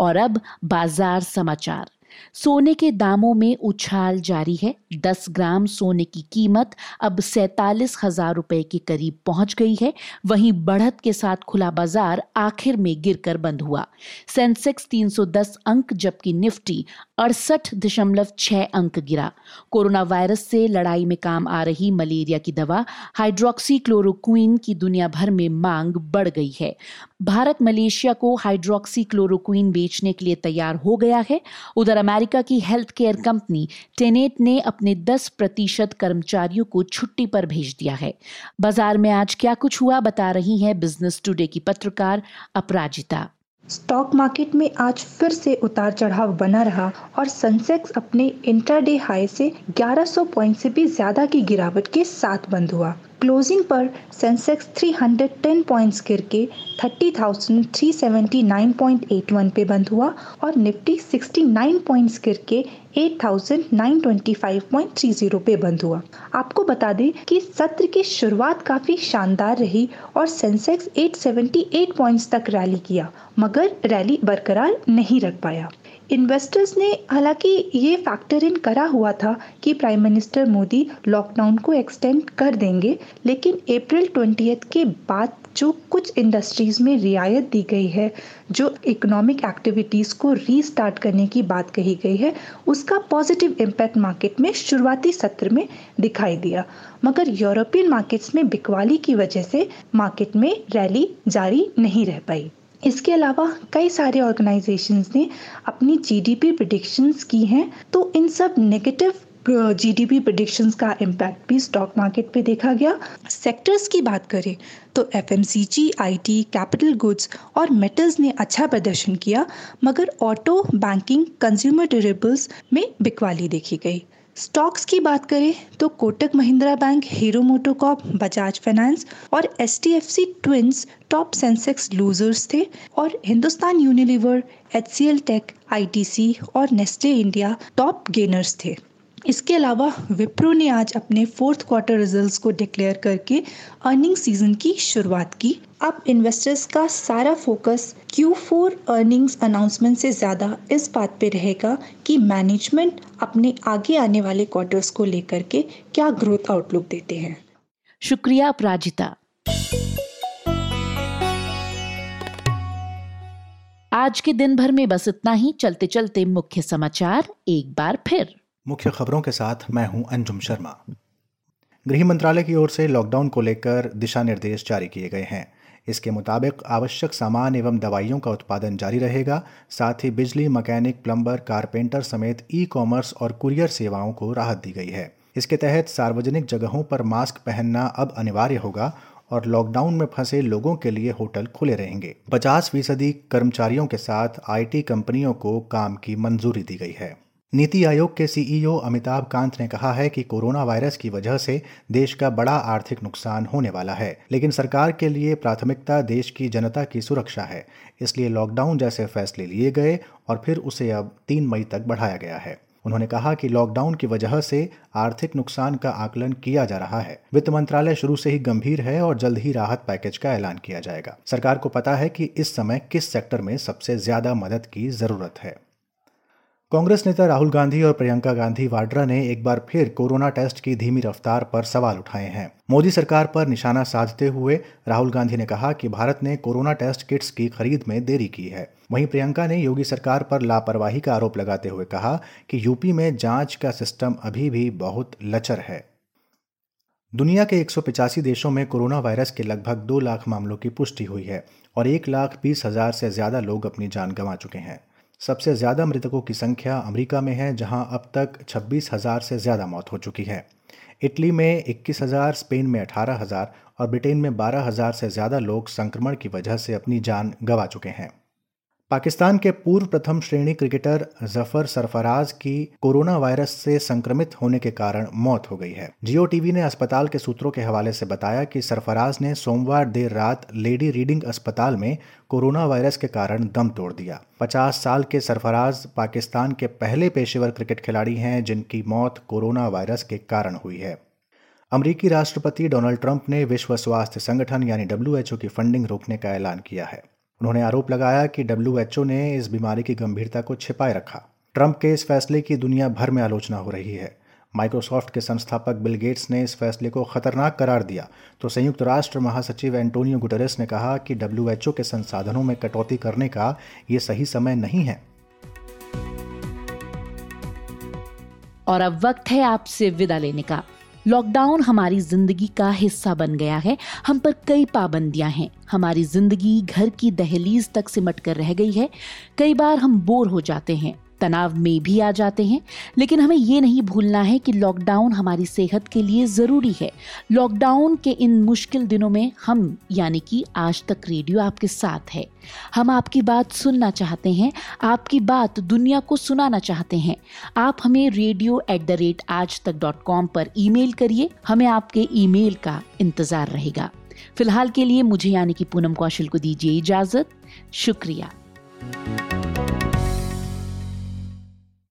और अब बाज़ार समाचार। सोने के दामों में उछाल जारी है। 10 ग्राम सोने की कीमत अब सैतालीस हज़ार रुपए के करीब पहुँच गई है। वहीं बढ़त के साथ खुला बाज़ार आखिर में गिरकर बंद हुआ। सेंसेक्स 310 अंक जबकि निफ्टी अड़सठ दशमलव छह अंक गिरा। कोरोना वायरस से लड़ाई में काम आ रही मलेरिया की दवा हाइड्रोक्सी क्लोरोक्वीन की दुनिया भर में मांग बढ़ गई है। भारत मलेशिया को हाइड्रोक्सी क्लोरोक्वीन बेचने के लिए तैयार हो गया है। उधर अमेरिका की हेल्थ केयर कंपनी टेनेट ने अपने 10 प्रतिशत कर्मचारियों को छुट्टी पर भेज दिया है। बाज़ार में आज क्या कुछ हुआ बता रही हैं बिज़नेस टुडे की पत्रकार अपराजिता। स्टॉक मार्केट में आज फिर से उतार चढ़ाव बना रहा और सेंसेक्स अपने इंट्राडे हाई से 1100 पॉइंट से भी ज़्यादा की गिरावट के साथ बंद हुआ। क्लोजिंग पर सेंसेक्स 310 पॉइंट्स गिर के 30,379.81 पे बंद हुआ और निफ्टी 69 पॉइंट्स गिर के 8,925.30 पे बंद हुआ। आपको बता दें कि सत्र की शुरुआत काफ़ी शानदार रही और सेंसेक्स 878 पॉइंट्स तक रैली किया मगर रैली बरकरार नहीं रख पाया। इन्वेस्टर्स ने हालाँकि ये फैक्टर इन करा हुआ था कि प्राइम मिनिस्टर मोदी लॉकडाउन को एक्सटेंड कर देंगे, लेकिन अप्रैल ट्वेंटी के बाद जो कुछ इंडस्ट्रीज़ में रियायत दी गई है, जो इकोनॉमिक एक्टिविटीज़ को रीस्टार्ट करने की बात कही गई है, उसका पॉजिटिव इम्पैक्ट मार्केट में शुरुआती सत्र में दिखाई दिया। मगर यूरोपियन मार्केट्स में बिकवाली की वजह से मार्केट में रैली जारी नहीं रह पाई। इसके अलावा कई सारे ऑर्गेनाइजेशंस ने अपनी जीडीपी प्रिडिक्शंस की हैं तो इन सब नेगेटिव जीडीपी प्रिडिक्शंस का इम्पैक्ट भी स्टॉक मार्केट पे देखा गया। सेक्टर्स की बात करें तो F M C G I T capital goods और मेटल्स ने अच्छा प्रदर्शन किया, मगर ऑटो बैंकिंग कंज्यूमर ड्यूरेबल्स में बिकवाली देखी गई। स्टॉक्स की बात करें तो Kotak Mahindra bank, Hero MotoCorp Bajaj finance और S T F C twins, top Sensex losers थे और Hindustan Unilever H C L tech I T C और नेस्टे इंडिया टॉप गेनर्स थे। इसके अलावा विप्रो ने आज अपने फोर्थ क्वार्टर रिजल्ट्स को डिक्लेयर करके अर्निंग सीज़न की शुरुआत की। अब इन्वेस्टर्स का सारा फोकस Q4 अर्निंग्स अनाउंसमेंट से ज़्यादा इस बात पे रहेगा कि मैनेजमेंट अपने आगे आने वाले क्वार्टर्स को लेकर के क्या ग्रोथ आउटलुक देते हैं। शुक्रिया अपराजिता आज के दिन भर में बस इतना ही चलते चलते मुख्य समाचार एक बार फिर। मुख्य खबरों के साथ मैं हूँ अंजुम शर्मा। गृह मंत्रालय की ओर से लॉकडाउन को लेकर दिशा निर्देश जारी किए गए हैं। इसके मुताबिक आवश्यक सामान एवं दवाइयों का उत्पादन जारी रहेगा, साथ ही बिजली, मैकेनिक, प्लम्बर, कारपेंटर समेत ई कॉमर्स और कुरियर सेवाओं को राहत दी गई है। इसके तहत सार्वजनिक जगहों पर मास्क पहनना अब अनिवार्य होगा और लॉकडाउन में फंसे लोगों के लिए होटल खुले रहेंगे। 50 फ़ीसदी कर्मचारियों के साथ आईटी कंपनियों को काम की मंजूरी दी गई है। नीति आयोग के सीईओ अमिताभ कांत ने कहा है कि कोरोना वायरस की वजह से देश का बड़ा आर्थिक नुकसान होने वाला है, लेकिन सरकार के लिए प्राथमिकता देश की जनता की सुरक्षा है। इसलिए लॉकडाउन जैसे फैसले लिए गए और फिर उसे अब तीन मई तक बढ़ाया गया है। उन्होंने कहा कि लॉकडाउन की वजह से आर्थिक नुकसान का आकलन किया जा रहा है। वित्त मंत्रालय शुरू से ही गंभीर है और जल्द ही राहत पैकेज का ऐलान किया जाएगा। सरकार को पता है कि इस समय किस सेक्टर में सबसे ज़्यादा मदद की ज़रूरत है। कांग्रेस नेता राहुल गांधी और प्रियंका गांधी वाड्रा ने एक बार फिर कोरोना टेस्ट की धीमी रफ्तार पर सवाल उठाए हैं। मोदी सरकार पर निशाना साधते हुए राहुल गांधी ने कहा कि भारत ने कोरोना टेस्ट किट्स की खरीद में देरी की है। वहीं प्रियंका ने योगी सरकार पर लापरवाही का आरोप लगाते हुए कहा कि यूपी में जाँच का सिस्टम अभी भी बहुत लचर है। दुनिया के एक देशों में कोरोना वायरस के लगभग दो लाख मामलों की पुष्टि हुई है और एक लाख बीस हज़ार से ज़्यादा लोग अपनी जान गंवा चुके हैं। सबसे ज़्यादा मृतकों की संख्या अमेरिका में है, जहाँ अब तक छब्बीस हज़ार से ज़्यादा मौत हो चुकी है। इटली में इक्कीस हज़ार, स्पेन में अठारह हज़ार और ब्रिटेन में बारह हज़ार से ज़्यादा लोग संक्रमण की वजह से अपनी जान गंवा चुके हैं। पाकिस्तान के पूर्व प्रथम श्रेणी क्रिकेटर ज़फ़र सरफराज की कोरोना वायरस से संक्रमित होने के कारण मौत हो गई है। जियो टीवी ने अस्पताल के सूत्रों के हवाले से बताया कि सरफराज ने सोमवार देर रात लेडी रीडिंग अस्पताल में कोरोना वायरस के कारण दम तोड़ दिया। 50 साल के सरफराज पाकिस्तान के पहले पेशेवर क्रिकेट खिलाड़ी हैं, जिनकी मौत कोरोना वायरस के कारण हुई है। अमरीकी राष्ट्रपति डोनाल्ड ट्रंप ने विश्व स्वास्थ्य संगठन यानी डब्ल्यूएचओ की फंडिंग रोकने का ऐलान किया है। उन्होंने आरोप लगाया कि डब्ल्यूएचओ ने इस बीमारी की गंभीरता को छिपाए रखा। ट्रंप के इस फैसले की दुनिया भर में आलोचना हो रही है। माइक्रोसॉफ्ट के संस्थापक बिल गेट्स ने इस फैसले को खतरनाक करार दिया। तो संयुक्त राष्ट्र महासचिव एंटोनियो गुटरेस ने कहा कि डब्ल्यूएचओ के संसाधनों में कटौती करने का ये सही समय नहीं है। और अब वक्त है आपसे विदा लेने का। लॉकडाउन हमारी ज़िंदगी का हिस्सा बन गया है। हम पर कई पाबंदियाँ हैं। हमारी ज़िंदगी घर की दहलीज तक सिमट कर रह गई है। कई बार हम बोर हो जाते हैं। तनाव में भी आ जाते हैं। लेकिन हमें ये नहीं भूलना है कि लॉकडाउन हमारी सेहत के लिए ज़रूरी है। लॉकडाउन के इन मुश्किल दिनों में हम, यानी कि आज तक रेडियो आपके साथ है। हम आपकी बात सुनना चाहते हैं, आपकी बात दुनिया को सुनाना चाहते हैं। आप हमें रेडियो एट द रेट आज तक डॉट कॉम पर ईमेल करिए, हमें आपके ईमेल का इंतज़ार रहेगा। फ़िलहाल के लिए मुझे यानी कि पूनम कौशल को दीजिए इजाज़त। शुक्रिया।